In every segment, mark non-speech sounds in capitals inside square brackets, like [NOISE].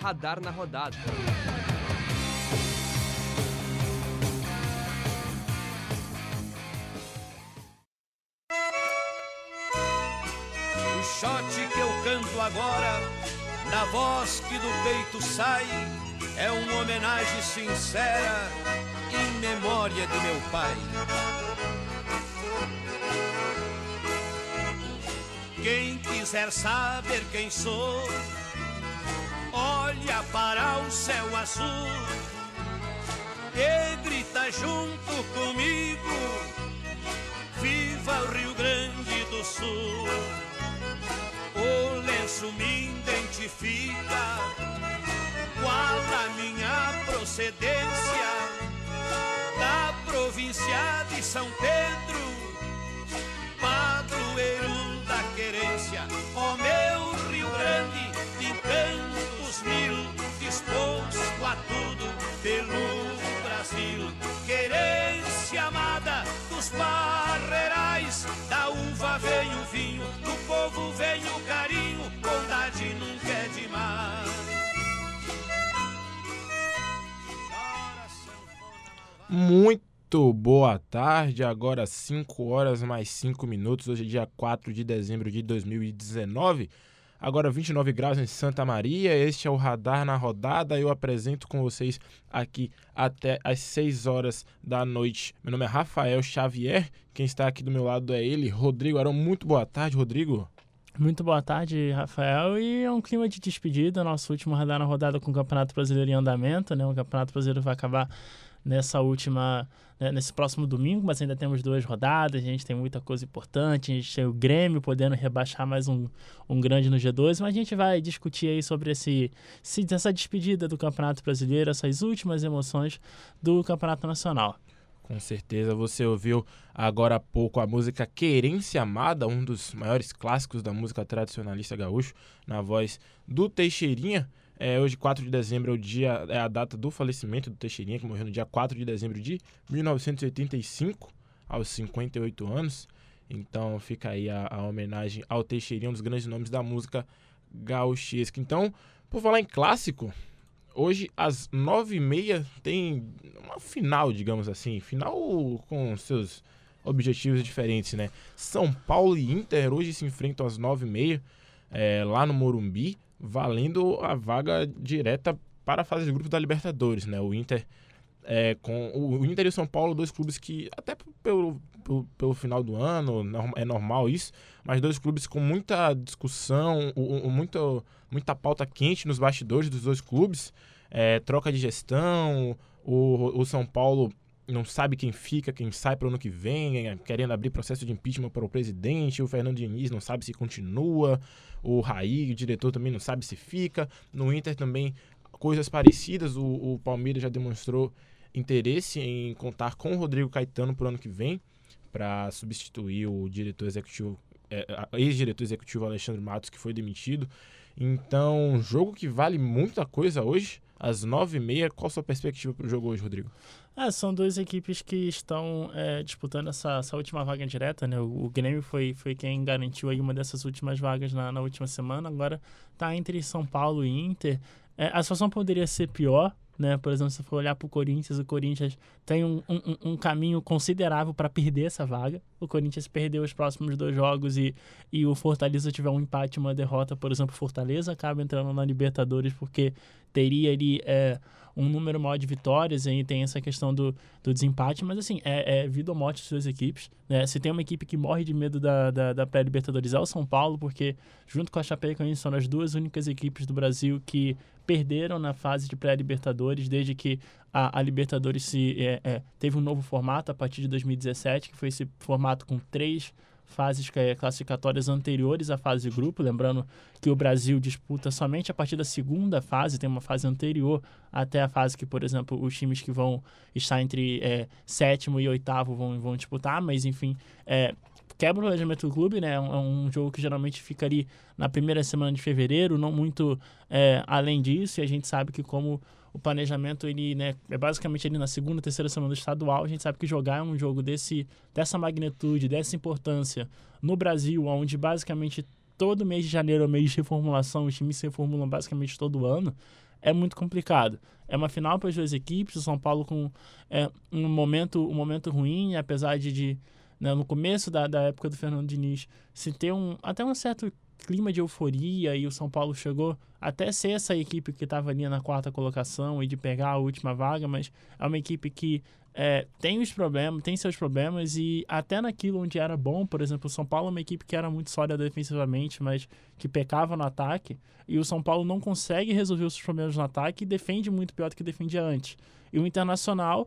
Radar na rodada. O shot que eu canto agora, na voz que do peito sai, é uma homenagem sincera em memória de meu pai. Quem quiser saber quem sou, olha para o céu azul e grita junto comigo: Viva o Rio Grande do Sul! O lenço me identifica, qual a minha procedência da província de São Pedro, padroeiro querência, ó meu Rio Grande, de tantos mil, disposto a tudo pelo Brasil, querência amada dos barreirais, da uva vem o vinho, do povo vem o carinho, bondade nunca é demais. Muito boa tarde, agora 5 horas mais 5 minutos, hoje é dia 4 de dezembro de 2019, agora 29 graus em Santa Maria, este é o Radar na Rodada, eu apresento com vocês aqui até às 6 horas da noite. Meu nome é Rafael Xavier, quem está aqui do meu lado é ele, Rodrigo Arão, muito boa tarde, Rodrigo. Muito boa tarde, Rafael. E é um clima de despedida, nosso último radar na rodada com o Campeonato Brasileiro em andamento, né? O Campeonato Brasileiro vai acabar nessa última, né, nesse próximo domingo, mas ainda temos duas rodadas, a gente tem muita coisa importante, a gente tem o Grêmio podendo rebaixar mais um, um grande no G2, mas a gente vai discutir aí sobre esse, essa despedida do Campeonato Brasileiro, essas últimas emoções do Campeonato Nacional. Com certeza você ouviu agora há pouco a música Querência Amada, um dos maiores clássicos da música tradicionalista gaúcho, na voz do Teixeirinha. É, hoje, 4 de dezembro, é, o dia, é a data do falecimento do Teixeirinha, que morreu no dia 4 de dezembro de 1985, aos 58 anos. Então fica aí a, a homenagem ao Teixeirinha, um dos grandes nomes da música gauchesca. Então, por falar em clássico, hoje às nove e meia tem uma final, digamos assim, final com seus objetivos diferentes, né? São Paulo e Inter hoje se enfrentam às nove e meia é, lá no Morumbi, valendo a vaga direta para a fase de grupos da Libertadores, né? O Inter é, com o Inter e o São Paulo, dois clubes que até pelo, pelo, pelo, final do ano é normal isso, mas dois clubes com muita discussão, o, muita pauta quente nos bastidores dos dois clubes, é, troca de gestão, o, o São Paulo não sabe quem fica, quem sai para o ano que vem, é, querendo abrir processo de impeachment para o presidente, o Fernando Diniz não sabe se continua, o Raí, o diretor também não sabe se fica, no Inter também coisas parecidas, o, o Palmeiras já demonstrou interesse em contar com o Rodrigo Caetano para o ano que vem, para substituir o diretor executivo, é, ex-diretor executivo Alexandre Matos, que foi demitido. Então, jogo que vale muita coisa hoje, às nove e meia. Qual a sua perspectiva para o jogo hoje, Rodrigo? É, são duas equipes que estão é, disputando essa, essa, última vaga direta, né? O, o, Grêmio foi, foi quem garantiu aí uma dessas últimas vagas na, na última semana. Agora está entre São Paulo e Inter. É, a situação poderia ser pior, né? Por exemplo, se for olhar para o Corinthians, o Corinthians tem um, um, um caminho considerável para perder essa vaga. O Corinthians perdeu os próximos dois jogos e, e o Fortaleza tiver um empate, uma derrota, por exemplo, Fortaleza acaba entrando na Libertadores porque teria ali é, um número maior de vitórias, aí tem essa questão do, do desempate, mas assim, é, é vida ou morte das suas equipes. Né? Se tem uma equipe que morre de medo da, da, da pré-Libertadores é o São Paulo, porque junto com a Chapecoense são as duas únicas equipes do Brasil que perderam na fase de pré-Libertadores desde que a, a Libertadores se, é, é, teve um novo formato a partir de 2017, que foi esse formato com três fases classificatórias anteriores à fase de grupo. Lembrando que o Brasil disputa somente a partir da segunda fase, tem uma fase anterior até a fase que, por exemplo, os times que vão estar entre é, sétimo e oitavo vão, vão disputar, mas enfim, é, quebra o planejamento do clube, né? É um, é um jogo que geralmente fica ali na primeira semana de fevereiro, não muito é, além disso. E a gente sabe que como o planejamento ele né, é basicamente ali na segunda, terceira semana do estadual. A gente sabe que jogar um jogo desse, dessa magnitude, dessa importância no Brasil, onde basicamente todo mês de janeiro é mês de reformulação, os times se reformulam basicamente todo ano, é muito complicado. É uma final para as duas equipes, o São Paulo com é, um, momento, um momento ruim, apesar de, de né, no começo da, da época do Fernando Diniz se ter um, até um certo clima de euforia e o São Paulo chegou até ser essa equipe que estava ali na quarta colocação e de pegar a última vaga, mas é uma equipe que é, tem os problemas, tem seus problemas e até naquilo onde era bom, por exemplo, o São Paulo é uma equipe que era muito sólida defensivamente, mas que pecava no ataque e o São Paulo não consegue resolver os seus problemas no ataque e defende muito pior do que defendia antes. E o Internacional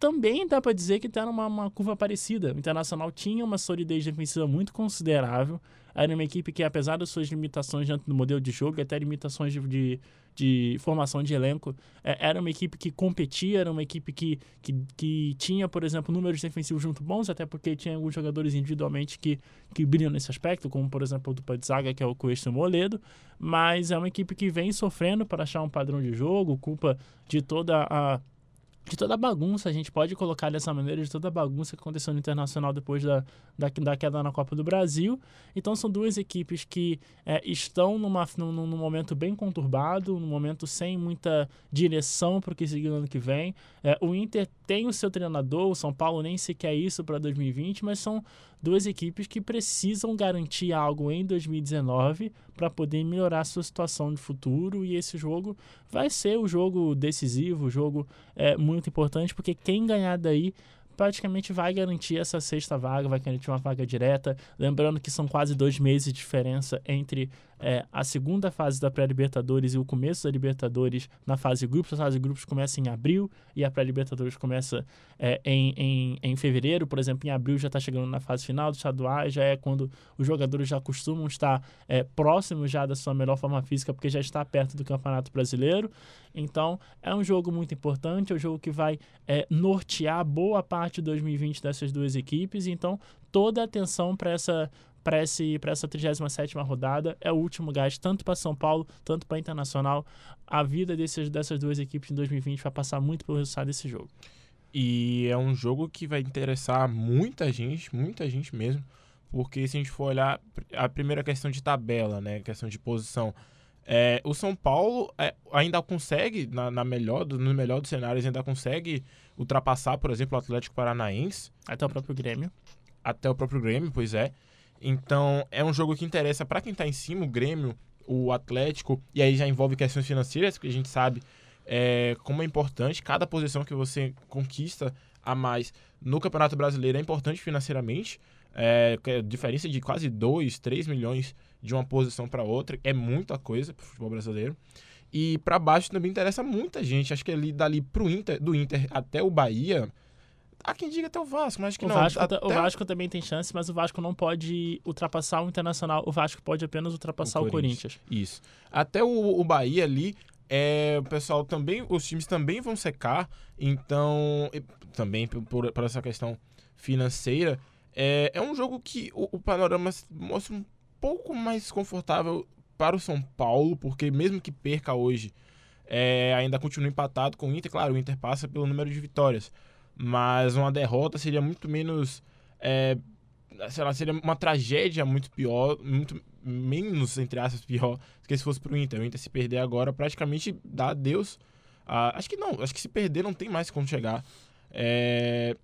também dá para dizer que está numa uma curva parecida. O Internacional tinha uma solidez defensiva muito considerável. Era uma equipe que, apesar das suas limitações dentro do modelo de jogo, até limitações de, de, de formação de elenco, é, era uma equipe que competia, era uma equipe que, que, que tinha, por exemplo, números defensivos muito bons, até porque tinha alguns jogadores individualmente que, que brilham nesse aspecto, como, por exemplo, o do Zaga, que é o Coelho Moledo, mas é uma equipe que vem sofrendo para achar um padrão de jogo, culpa de toda a de toda a bagunça, a gente pode colocar dessa maneira, de toda a bagunça que aconteceu no Internacional depois da, da, da queda na Copa do Brasil. Então são duas equipes que é, estão numa, num, num, momento bem conturbado, num momento sem muita direção para o que seguir no ano que vem. É, o Inter tem o seu treinador, o São Paulo nem sequer isso para 2020, mas são duas equipes que precisam garantir algo em 2019 para poder melhorar sua situação de futuro e esse jogo vai ser o jogo decisivo, o jogo é, muito importante, porque quem ganhar daí praticamente vai garantir essa sexta vaga, vai garantir uma vaga direta. Lembrando que são quase dois meses de diferença entre é, a segunda fase da pré-Libertadores e o começo da Libertadores na fase grupos. A fase grupos começa em abril e a pré-Libertadores começa é, em, em, em fevereiro. Por exemplo, em abril já está chegando na fase final do estaduais, já é quando os jogadores já costumam estar é, próximos já da sua melhor forma física, porque já está perto do Campeonato Brasileiro. Então, é um jogo muito importante, é um jogo que vai é, nortear boa parte de 2020 dessas duas equipes. Então, toda a atenção para essa para essa 37 rodada. É o último gás, tanto para São Paulo, tanto para Internacional. A vida desses, dessas duas equipes em 2020 vai passar muito pelo resultado desse jogo. E é um jogo que vai interessar muita gente, muita gente mesmo, porque se a gente for olhar a primeira questão de tabela, né, questão de posição, é, o São Paulo é, ainda consegue, na, na, melhor, no melhor dos cenários, ainda consegue ultrapassar, por exemplo, o Atlético Paranaense. Até o próprio Grêmio. Até o próprio Grêmio, pois é. Então, é um jogo que interessa para quem está em cima, o Grêmio, o Atlético, e aí já envolve questões financeiras, que a gente sabe é, como é importante. Cada posição que você conquista a mais no Campeonato Brasileiro é importante financeiramente. É, é diferença de quase 2, 3 milhões de uma posição para outra é muita coisa para o futebol brasileiro. E para baixo também interessa muita gente. Acho que ali dali pro Inter, do Inter até o Bahia, Há quem diga até o Vasco, mas que o não. Vasco, até... O Vasco também tem chance, mas o Vasco não pode ultrapassar o Internacional. O Vasco pode apenas ultrapassar o, o Corinthians. Isso. Até o, o Bahia ali, é, o pessoal também, os times também vão secar, então também por, por essa questão financeira, é, é um jogo que o, o, panorama mostra um pouco mais confortável para o São Paulo, porque mesmo que perca hoje, é, ainda continua empatado com o Inter. Claro, o Inter passa pelo número de vitórias, mas uma derrota seria muito menos. É, sei lá, seria uma tragédia muito pior, muito menos, entre aspas, pior do que se fosse pro Inter. O Inter se perder agora praticamente dá adeus. Ah, acho que não, acho que se perder não tem mais como chegar é,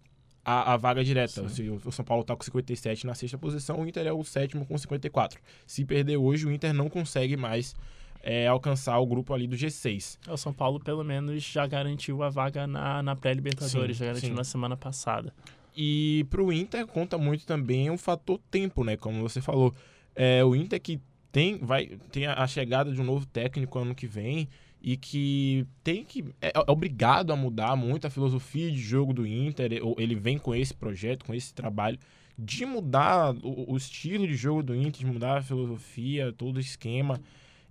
a, a, vaga direta. O, o São Paulo tá com 57 na sexta posição, o Inter é o sétimo com 54. Se perder hoje, o Inter não consegue mais é, alcançar o grupo ali do G6. O São Paulo, pelo menos, já garantiu a vaga na, na pré-Libertadores, já garantiu sim. na semana passada. E para o Inter conta muito também o fator tempo, né? Como você falou. É, o Inter que tem, vai, tem a chegada de um novo técnico ano que vem e que tem que é, é, obrigado a mudar muito a filosofia de jogo do Inter. Ele vem com esse projeto, com esse trabalho de mudar o, o estilo de jogo do Inter, de mudar a filosofia, todo o esquema.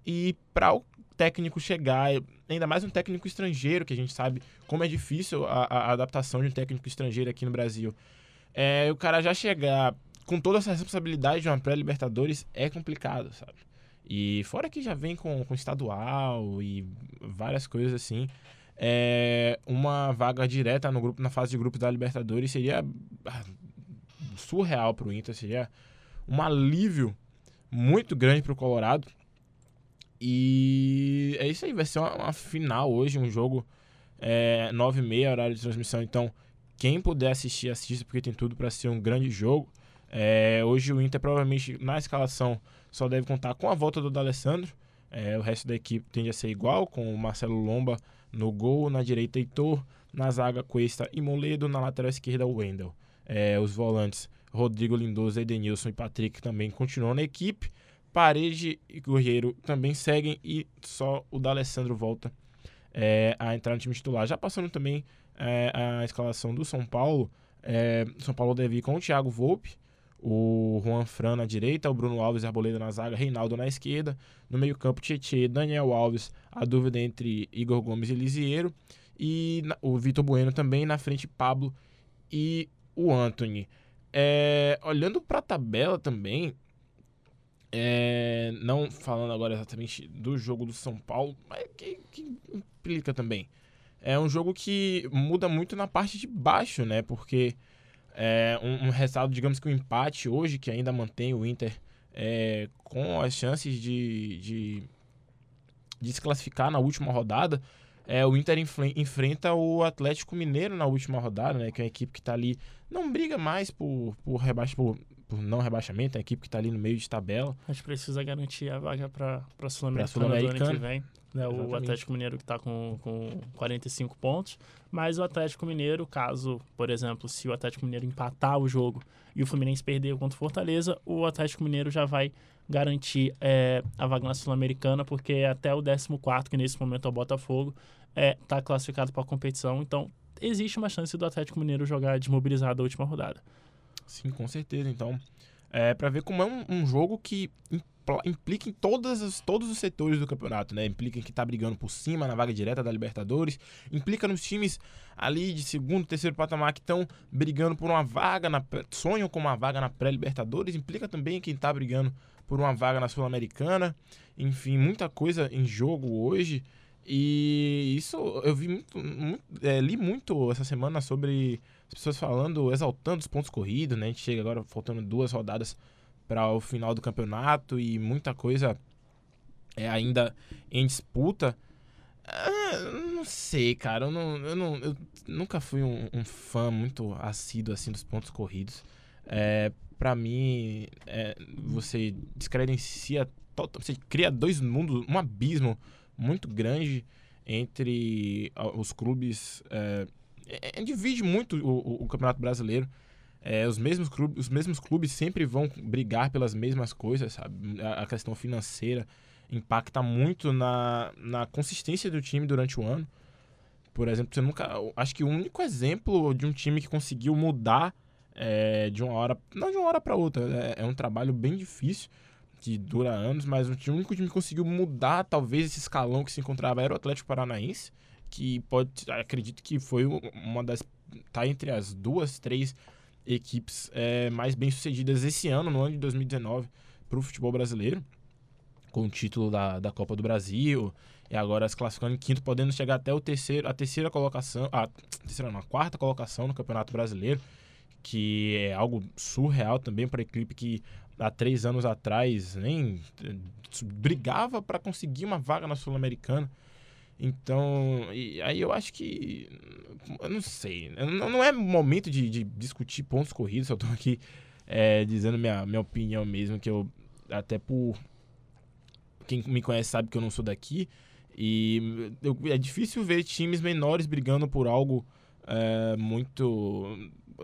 E para o técnico chegar, ainda mais um técnico estrangeiro, que a gente sabe como é difícil a, a adaptação de um técnico estrangeiro aqui no Brasil. É, o cara já chegar com toda essa responsabilidade de uma pré-Libertadores é complicado, sabe? E fora que já vem com, com estadual e várias coisas assim, é, uma vaga direta no grupo na fase de grupos da Libertadores seria ah, surreal para o Inter, seria um alívio muito grande para o Colorado. E é isso aí, vai ser uma, uma final hoje, um jogo é, 9h30, horário de transmissão. Então, quem puder assistir, assista, porque tem tudo para ser um grande jogo. É, hoje o Inter provavelmente na escalação só deve contar com a volta do D'Alessandro. É, o resto da equipe tende a ser igual, com o Marcelo Lomba no gol, na direita Heitor, na zaga Cuesta e Moledo, na lateral esquerda Wendel. É, os volantes Rodrigo Lindoso, Edenilson e Patrick também continuam na equipe. Parede e Guerreiro também seguem e só o D'Alessandro volta é, a entrar no time titular. Já passando também é, a escalação do São Paulo, é, São Paulo deve ir com o Thiago Volpe, o Juan Fran na direita, o Bruno Alves Arboleda na zaga, Reinaldo na esquerda, no meio-campo Tietê, Daniel Alves, a dúvida entre Igor Gomes e Lisieiro, e o Vitor Bueno também, na frente Pablo e o Anthony. É, olhando para a tabela também, é, não falando agora exatamente do jogo do São Paulo, mas que, que implica também. É um jogo que muda muito na parte de baixo, né? Porque é, um, um resultado, digamos que um empate hoje, que ainda mantém o Inter é, com as chances de, de, de, se classificar na última rodada. É, o Inter enfrenta o Atlético Mineiro na última rodada, né? Que é uma equipe que está ali, não briga mais por, por, rebaixa, por, por não rebaixamento, é a equipe que está ali no meio de tabela. A gente precisa garantir a vaga para a Sul-Americana Sul do ano que vem. Né? O Atlético Mineiro que está com, com 45 pontos. Mas o Atlético Mineiro, caso, por exemplo, se o Atlético Mineiro empatar o jogo e o Fluminense perder contra o Fortaleza, o Atlético Mineiro já vai garantir é, a vaga na Sul-Americana, porque até o 14, que nesse momento é o Botafogo, está é, classificado para a competição. Então, existe uma chance do Atlético Mineiro jogar desmobilizado a última rodada. Sim, com certeza. Então, é para ver como é um, um jogo que implica em todas as, todos os setores do campeonato, né? Implica em que tá brigando por cima na vaga direta da Libertadores, implica nos times ali de segundo, terceiro patamar que estão brigando por uma vaga, na, sonham com uma vaga na pré-Libertadores, implica também em quem tá brigando por uma vaga na Sul-Americana, enfim, muita coisa em jogo hoje. E isso eu vi muito, muito é, li muito essa semana sobre as pessoas falando, exaltando os pontos corridos, né? A gente chega agora faltando duas rodadas para o final do campeonato e muita coisa é ainda em disputa. Ah, não sei, cara. Eu, não, eu, não, eu nunca fui um, um, fã muito assíduo assim dos pontos corridos. É, para mim, é, você descredencia, você cria dois mundos, um abismo muito grande entre os clubes. É, é, divide muito o, o, o Campeonato Brasileiro. É, os, mesmos clubes, os mesmos clubes sempre vão brigar pelas mesmas coisas, sabe? A, a, questão financeira impacta muito na, na consistência do time durante o ano. Por exemplo, você nunca. Acho que o único exemplo de um time que conseguiu mudar é, de uma hora. Não de uma hora para outra. É, é, um trabalho bem difícil, que dura anos, mas o único time que conseguiu mudar, talvez, esse escalão que se encontrava era o Atlético Paranaense, que pode. Acredito que foi uma das. Tá entre as duas, três equipes é, mais bem-sucedidas esse ano, no ano de 2019, para o futebol brasileiro, com o título da, da Copa do Brasil, e agora se classificando em quinto, podendo chegar até o terceiro, a terceira colocação, a terceira não, a quarta colocação no Campeonato Brasileiro, que é algo surreal também para a equipe que há três anos atrás nem eh, brigava para conseguir uma vaga na Sul-Americana. Então, aí eu acho que. Eu não sei. Não, não é momento de, de, discutir pontos corridos, eu tô aqui é, dizendo minha, minha opinião mesmo, que eu. Até por. Quem me conhece sabe que eu não sou daqui. E eu, é difícil ver times menores brigando por algo é, muito.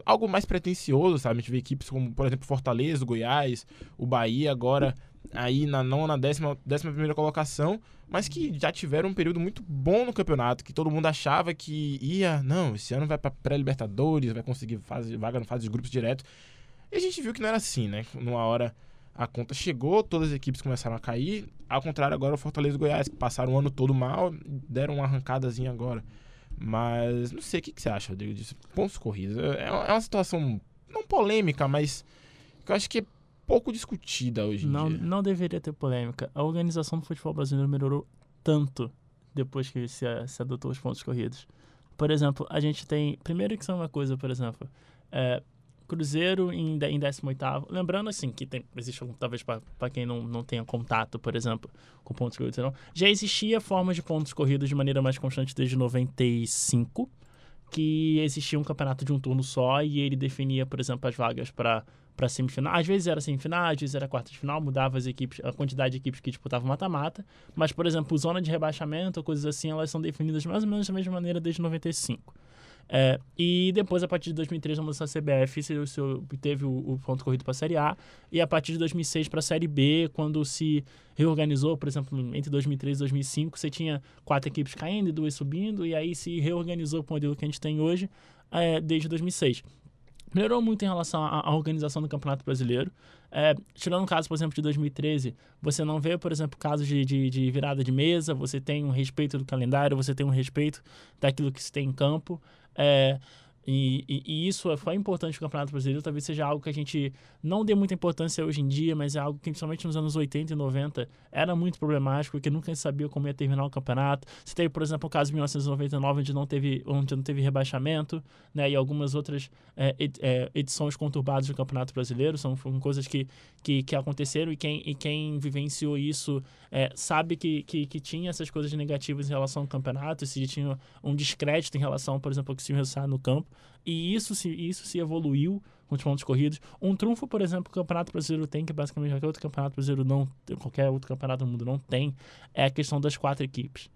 algo mais pretencioso, sabe? A gente vê equipes como, por exemplo, Fortaleza, Goiás, o Bahia agora aí na nona, décima, décima primeira colocação, mas que já tiveram um período muito bom no campeonato, que todo mundo achava que ia, não, esse ano vai para pré-libertadores, vai conseguir fase, vaga na fase de grupos direto. E a gente viu que não era assim, né? Numa hora a conta chegou, todas as equipes começaram a cair. Ao contrário, agora o Fortaleza e o Goiás, que passaram o ano todo mal, deram uma arrancadazinha agora. Mas não sei o que, que você acha, Rodrigo, disso. Pontos corridos. É, é uma situação não polêmica, mas eu acho que é pouco discutida hoje em Não, dia. não deveria ter polêmica. A organização do futebol brasileiro melhorou tanto depois que se, se adotou os pontos corridos. Por exemplo, a gente tem. Primeiro que são uma coisa, por exemplo. é, Cruzeiro em, em 18. Lembrando, assim, que tem, existe talvez para quem não, não tenha contato, por exemplo, com pontos corridos, não, já existia formas de pontos corridos de maneira mais constante desde 95, que existia um campeonato de um turno só e ele definia, por exemplo, as vagas para para semifinal. Às vezes era semifinal, às vezes era quarta de final, mudava as equipes, a quantidade de equipes que disputavam mata-mata. Mas, por exemplo, zona de rebaixamento, coisas assim, elas são definidas mais ou menos da mesma maneira desde 95. É, e depois, a partir de 2003, a mudança da CBF, se, se teve o, o ponto corrido para a Série A. E a partir de 2006 para a Série B, quando se reorganizou, por exemplo, entre 2003 e 2005, você tinha quatro equipes caindo e duas subindo. E aí se reorganizou para o modelo que a gente tem hoje, é, desde 2006 melhorou muito em relação à, à organização do Campeonato Brasileiro. É, tirando o caso, por exemplo, de 2013, você não vê, por exemplo, casos de, de, de virada de mesa, você tem um respeito do calendário, você tem um respeito daquilo que se tem em campo. É, e, e, e isso foi importante no Campeonato Brasileiro, talvez seja algo que a gente não dê muita importância hoje em dia, mas é algo que, principalmente nos anos 80 e 90, era muito problemático, porque nunca se sabia como ia terminar o campeonato. Você teve, por exemplo, o caso de 1999, onde não teve, onde não teve rebaixamento, né, e algumas outras é, é, edições conturbadas do Campeonato Brasileiro, são, coisas que, que, que aconteceram e quem, e quem vivenciou isso é, sabe que, que, que tinha essas coisas negativas em relação ao campeonato, se tinha um descrédito em relação, por exemplo, ao que se resultado no campo, e isso se, isso se evoluiu com os pontos corridos. Um trunfo, por exemplo, que o Campeonato Brasileiro tem, que basicamente qualquer outro Campeonato Brasileiro não, qualquer outro campeonato do mundo não tem, é a questão das quatro equipes.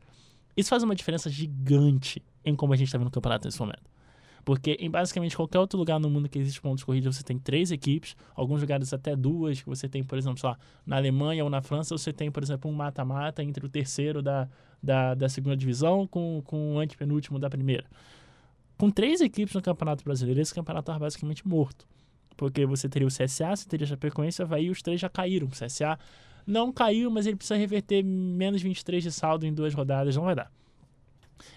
Isso faz uma diferença gigante em como a gente está vendo o campeonato nesse momento. Porque em basicamente qualquer outro lugar no mundo que existe pontos corridos, você tem três equipes, alguns lugares até duas, que você tem, por exemplo, sei lá, na Alemanha ou na França, você tem, por exemplo, um mata-mata entre o terceiro da, da, da segunda divisão com, com o antepenúltimo da primeira. Com três equipes no Campeonato Brasileiro, esse campeonato estava basicamente morto. Porque você teria o CSA, você teria a Chapecoense, Havaí, os três já caíram. O CSA não caiu, mas ele precisa reverter menos 23 de saldo em duas rodadas, não vai dar.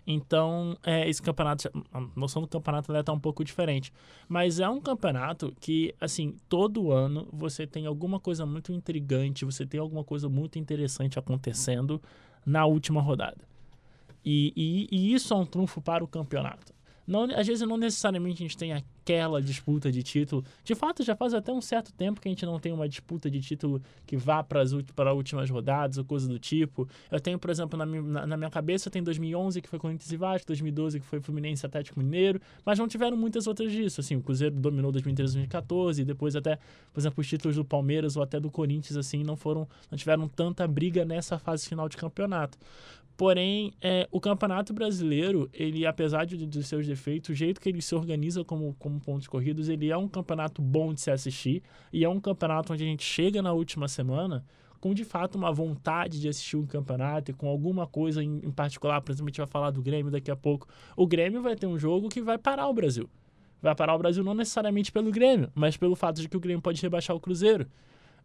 Então, é, esse campeonato, a noção do campeonato está um pouco diferente. Mas é um campeonato que, assim, todo ano você tem alguma coisa muito intrigante, você tem alguma coisa muito interessante acontecendo na última rodada. E, e, e isso é um trunfo para o campeonato. Não, às vezes não necessariamente a gente tem aquela disputa de título. De fato, já faz até um certo tempo que a gente não tem uma disputa de título que vá para as últimas rodadas ou coisa do tipo. Eu tenho, por exemplo, na minha, na, na minha cabeça, tem 2011 que foi Corinthians e Vasco, 2012 que foi Fluminense Atlético Mineiro, mas não tiveram muitas outras disso. Assim, o Cruzeiro dominou 2013 2014, e depois até, por exemplo, os títulos do Palmeiras ou até do Corinthians, assim, não foram, não tiveram tanta briga nessa fase final de campeonato. Porém, é, o Campeonato Brasileiro, ele, apesar de, seus defeitos, o jeito que ele se organiza como, como pontos corridos, ele é um campeonato bom de se assistir e é um campeonato onde a gente chega na última semana com, de fato, uma vontade de assistir um campeonato e com alguma coisa em, em particular. Por exemplo, a gente vai falar do Grêmio daqui a pouco. O Grêmio vai ter um jogo que vai parar o Brasil. Vai parar o Brasil não necessariamente pelo Grêmio, mas pelo fato de que o Grêmio pode rebaixar o Cruzeiro.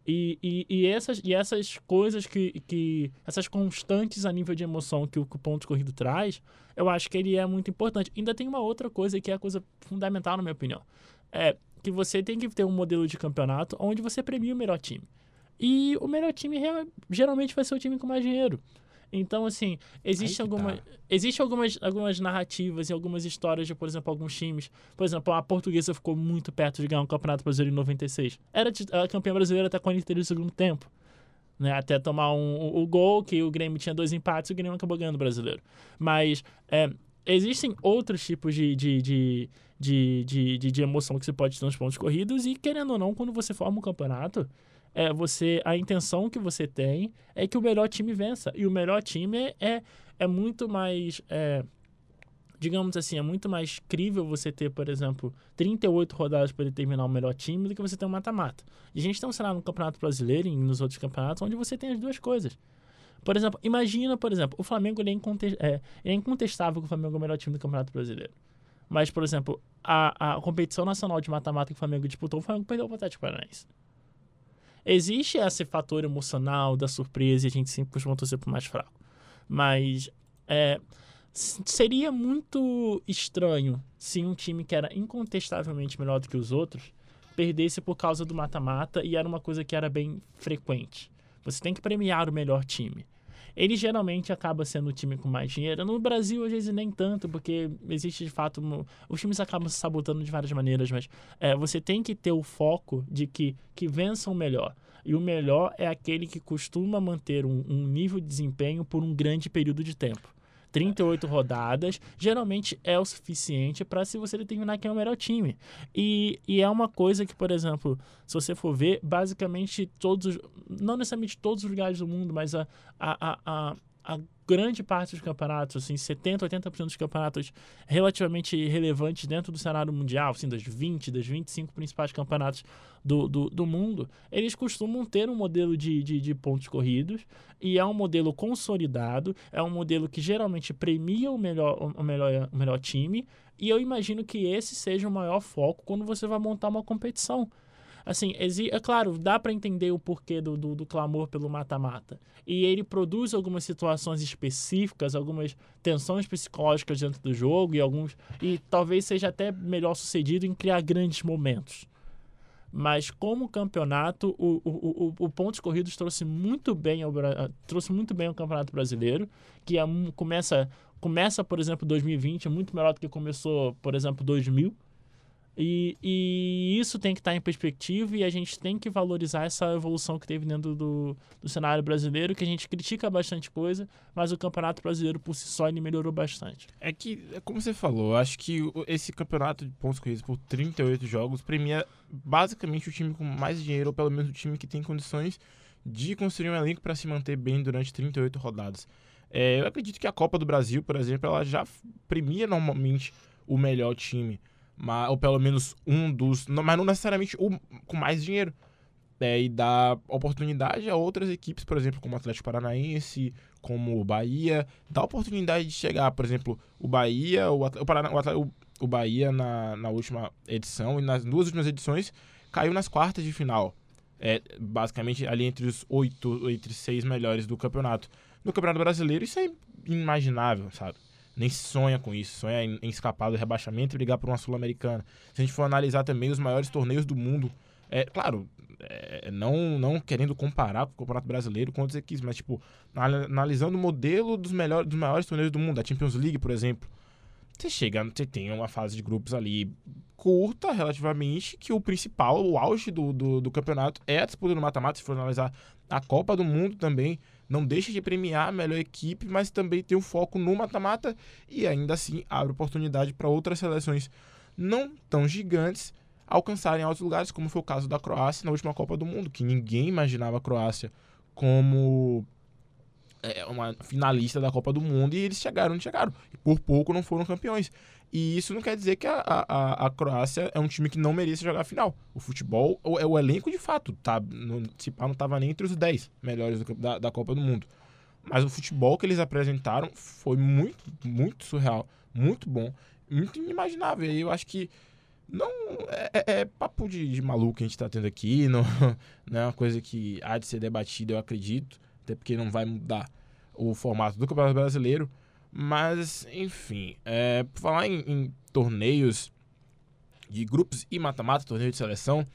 E, e, e, essas, e essas coisas que, que. essas constantes a nível de emoção que o, que o ponto corrido traz, eu acho que ele é muito importante. Ainda tem uma outra coisa que é a coisa fundamental, na minha opinião. É que você tem que ter um modelo de campeonato onde você premia o melhor time. E o melhor time geralmente vai ser o time com mais dinheiro. Então, assim, existe, alguma, tá. existe algumas, algumas narrativas e algumas histórias de, por exemplo, alguns times. Por exemplo, a portuguesa ficou muito perto de ganhar um campeonato brasileiro em 96. Era a campeã brasileira até 43 do segundo tempo. Né, até tomar um, o, o gol, que o Grêmio tinha dois empates e o Grêmio acabou ganhando o brasileiro. Mas é, existem outros tipos de, de, de, de, de, de, de emoção que você pode ter nos pontos corridos, e querendo ou não, quando você forma um campeonato, é, você a intenção que você tem é que o melhor time vença. E o melhor time é, é, muito mais. é, digamos assim, é muito mais crível você ter, por exemplo, 38 rodadas para determinar o melhor time do que você ter um mata-mata. E a gente tem um cenário no Campeonato Brasileiro e nos outros campeonatos onde você tem as duas coisas. Por exemplo, imagina, por exemplo, o Flamengo ele é, é, é incontestável que o Flamengo é o melhor time do Campeonato Brasileiro. Mas, por exemplo, a, a competição nacional de mata-mata que o Flamengo disputou, o Flamengo perdeu o Atlético Paranaense. Existe esse fator emocional da surpresa e a gente sempre costuma torcer pro mais fraco. Mas é, seria muito estranho se um time que era incontestavelmente melhor do que os outros perdesse por causa do mata-mata e era uma coisa que era bem frequente. Você tem que premiar o melhor time. Ele geralmente acaba sendo o time com mais dinheiro. No Brasil, às vezes, nem tanto, porque existe de fato. Os times acabam se sabotando de várias maneiras, mas é, você tem que ter o foco de que, que vença o melhor. E o melhor é aquele que costuma manter um, um nível de desempenho por um grande período de tempo. 38 rodadas geralmente é o suficiente para se você determinar quem é o melhor time. E, e é uma coisa que, por exemplo, se você for ver, basicamente todos, os- não necessariamente todos os lugares do mundo, mas a, a, a, a grande parte dos campeonatos, assim, 70, 80% dos campeonatos relativamente relevantes dentro do cenário mundial, assim, das 20, das 25 principais campeonatos do, do, do mundo, eles costumam ter um modelo de, de, de pontos corridos e é um modelo consolidado, é um modelo que geralmente premia o melhor, o melhor, o melhor time e eu imagino que esse seja o maior foco quando você vai montar uma competição. Assim, é claro, dá para entender o porquê do, do, do clamor pelo mata-mata. E ele produz algumas situações específicas, algumas tensões psicológicas dentro do jogo e alguns e talvez seja até melhor sucedido em criar grandes momentos. Mas como campeonato, o, o, o, o Pontos Corridos trouxe muito bem ao, trouxe muito bem ao Campeonato Brasileiro, que é, começa, começa, por exemplo, 2020, é muito melhor do que começou, por exemplo, 2000. E, e isso tem que estar em perspectiva e a gente tem que valorizar essa evolução que teve dentro do, do cenário brasileiro, que a gente critica bastante coisa, mas o Campeonato Brasileiro por si só ele melhorou bastante. É que, é como você falou, acho que esse campeonato de pontos corridos por 38 jogos premia basicamente o time com mais dinheiro, ou pelo menos o time que tem condições de construir um elenco para se manter bem durante 38 rodadas. É, eu acredito que a Copa do Brasil, por exemplo, ela já premia normalmente o melhor time, mas, ou pelo menos um dos, mas não necessariamente o com mais dinheiro. É, e dá oportunidade a outras equipes, por exemplo, como o Atlético Paranaense, como o Bahia, dá oportunidade de chegar, por exemplo, o Bahia, o, o, o- o Bahia na, na última edição e nas duas últimas edições caiu nas quartas de final. É, basicamente ali entre os oito, entre seis melhores do campeonato. No Campeonato Brasileiro isso é inimaginável, sabe? Nem sonha com isso, sonha em, em escapar do rebaixamento e brigar por uma Sul-Americana. Se a gente for analisar também os maiores torneios do mundo, é claro, é, não, não querendo comparar com o Campeonato Brasileiro com outras equipes, mas tipo, ana- analisando o modelo dos, melhores, dos maiores torneios do mundo, a Champions League, por exemplo, você chega, você tem uma fase de grupos ali curta, relativamente, que o principal, o auge do, do, do campeonato é a disputa do mata-mata, se for analisar a Copa do Mundo também, não deixa de premiar a melhor equipe, mas também tem um foco no mata-mata e ainda assim abre oportunidade para outras seleções não tão gigantes alcançarem altos lugares, como foi o caso da Croácia na última Copa do Mundo, que ninguém imaginava a Croácia como é, uma finalista da Copa do Mundo e eles chegaram chegaram. E por pouco não foram campeões. E isso não quer dizer que a, a, a Croácia é um time que não mereça jogar a final. O futebol, o, é o elenco de fato, tá? No, se pá, não estava nem entre os 10 melhores do, da, da Copa do Mundo. Mas o futebol que eles apresentaram foi muito, muito surreal, muito bom, muito inimaginável. E eu acho que não é, é- é papo de, de maluco que a gente tá tendo aqui, [LAUGHS] não, não é uma coisa que há de ser debatida, eu acredito, até porque não vai mudar o formato do Campeonato Brasileiro. Mas, enfim, é, por falar em, em torneios de grupos e mata-mata, torneio de seleção,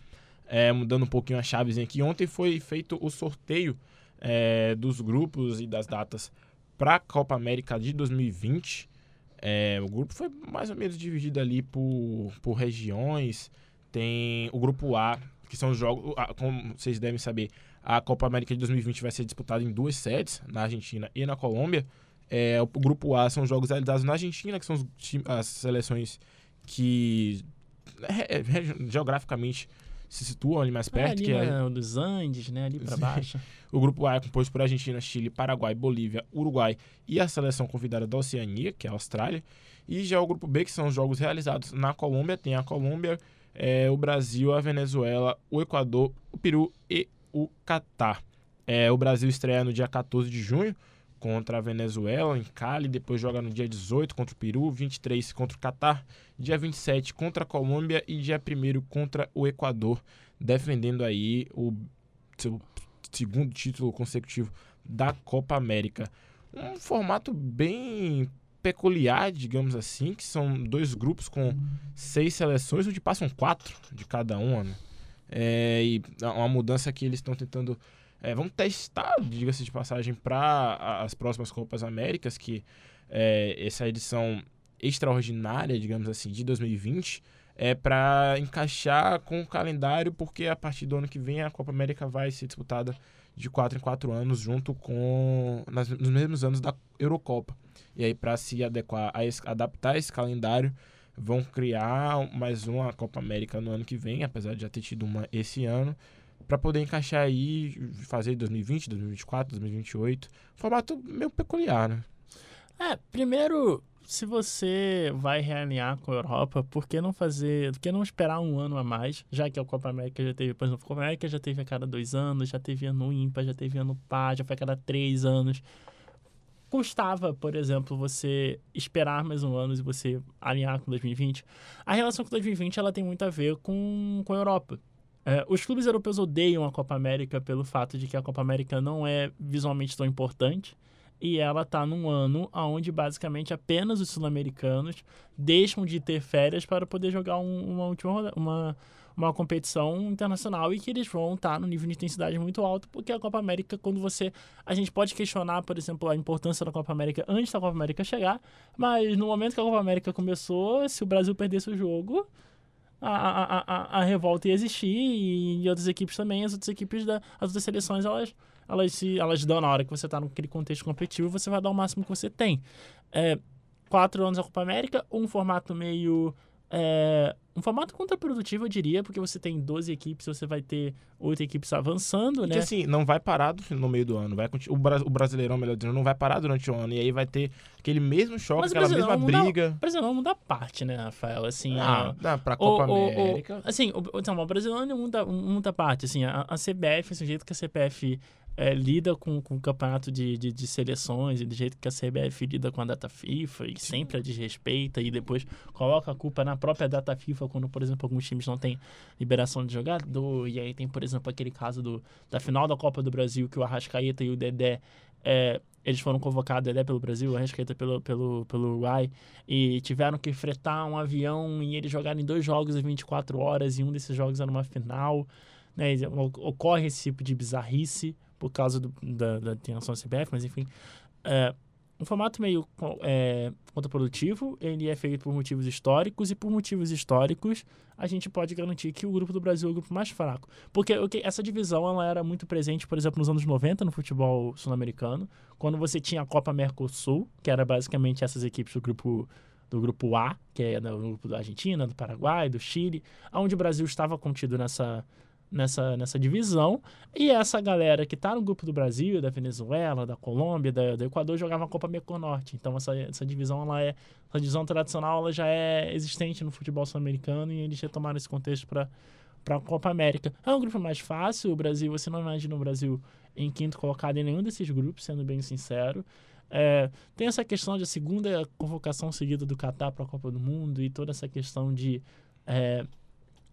é, mudando um pouquinho a chavezinha aqui, ontem foi feito o sorteio é, dos grupos e das datas para a Copa América de 2020. É, o grupo foi mais ou menos dividido ali por, por regiões. Tem o grupo A, que são os jogos, como vocês devem saber, a Copa América de 2020 vai ser disputada em duas sedes, na Argentina e na Colômbia. É, o grupo A são os jogos realizados na Argentina, que são as seleções que re- geograficamente se situam ali mais É, perto, ali que é na- dos Andes, né? Ali Sim. baixo. [LAUGHS] o grupo A é composto por Argentina, Chile, Paraguai, Bolívia, Uruguai e a seleção convidada da Oceania, que é a Austrália. E já o grupo B, que são os jogos realizados na Colômbia, tem a Colômbia, é, o Brasil, a Venezuela, o Equador, o Peru e o Catar. É, o Brasil estreia no dia 14 de junho contra a Venezuela, em Cali, depois joga no dia 18 contra o Peru, 23 contra o Catar, dia 27 contra a Colômbia e dia 1 contra o Equador, defendendo aí o seu segundo título consecutivo da Copa América. Um formato bem peculiar, digamos assim, que são dois grupos com seis seleções, onde passam quatro de cada uma, né? É, e é uma mudança que eles estão tentando. É, vamos testar, diga-se de passagem, para as próximas Copas Américas, que é, essa edição extraordinária, digamos assim, de 2020, é para encaixar com o calendário, porque a partir do ano que vem a Copa América vai ser disputada de 4 em 4 anos, junto com. Nas, nos mesmos anos da Eurocopa. E aí, para se adequar, a adaptar esse calendário, vão criar mais uma Copa América no ano que vem, apesar de já ter tido uma esse ano, para poder encaixar aí, fazer 2020, 2024, 2028. Formato meio peculiar, né? É, primeiro, se você vai realinhar com a Europa, por que não fazer, por que não esperar um ano a mais, já que a Copa América já teve, por exemplo, a Copa América já teve a cada dois anos, já teve ano ímpar, já teve ano par, já foi a cada três anos custava, por exemplo, você esperar mais um ano e você alinhar com 2020. A relação com 2020 ela tem muito a ver com, com a Europa. É, os clubes europeus odeiam a Copa América pelo fato de que a Copa América não é visualmente tão importante e ela está num ano onde basicamente apenas os sul-americanos deixam de ter férias para poder jogar um, uma última uma uma competição internacional e que eles vão estar tá no nível de intensidade muito alto, porque a Copa América, quando você. A gente pode questionar, por exemplo, a importância da Copa América antes da Copa América chegar, mas no momento que a Copa América começou, se o Brasil perdesse o jogo. A, a, a, a revolta ia existir e, e outras equipes também, as outras equipes da, as outras seleções, elas, elas, se, elas dão na hora que você está naquele contexto competitivo, você vai dar o máximo que você tem. É, quatro anos da Copa América, um formato meio é, um formato contraprodutivo, eu diria, porque você tem 12 equipes, você vai ter oito equipes avançando, né? Que assim, não vai parar no meio do ano. Vai, o, o Brasileirão, melhor dizendo, não vai parar durante o ano. E aí vai ter aquele mesmo choque, Mas aquela mesma briga. O Brasileirão muda parte, né, Rafael? Assim, ah, a, dá pra Copa o, América. O, assim, o, então, o Brasileirão muda, muda parte. Assim, a, a CBF, esse jeito que a CPF é, lida com, com o campeonato de, de, de, seleções e do jeito que a CBF lida com a data FIFA e sempre a desrespeita e depois coloca a culpa na própria data FIFA quando, por exemplo, alguns times não têm liberação de jogador. E aí tem, por exemplo, aquele caso do, da final da Copa do Brasil que o Arrascaeta e o Dedé é, eles foram convocados, Dedé pelo Brasil, o Arrascaeta pelo, pelo, pelo Uruguai, e tiveram que fretar um avião e eles jogaram em dois jogos em 24 horas, e um desses jogos era uma final. Né? Ocorre esse tipo de bizarrice por causa do, da, da tensão CBF, mas enfim. É, um formato meio é, contraprodutivo, ele é feito por motivos históricos, e por motivos históricos a gente pode garantir que o grupo do Brasil é o grupo mais fraco. Porque okay, essa divisão ela era muito presente, por exemplo, nos anos 90 no futebol sul-americano, quando você tinha a Copa Mercosul, que era basicamente essas equipes do grupo do grupo A, que é do grupo da Argentina, do Paraguai, do Chile, onde o Brasil estava contido nessa nessa, nessa divisão. E essa galera que está no grupo do Brasil, da Venezuela, da Colômbia, da, do Equador, jogava a Copa Merconorte. Então essa, essa divisão, ela é, essa divisão tradicional, ela já é existente no futebol sul-americano e eles retomaram esse contexto para para a Copa América. É um grupo mais fácil, o Brasil, você não imagina o Brasil em quinto colocado em nenhum desses grupos, sendo bem sincero. É, tem essa questão de segunda convocação seguida do Catar para a Copa do Mundo e toda essa questão de é,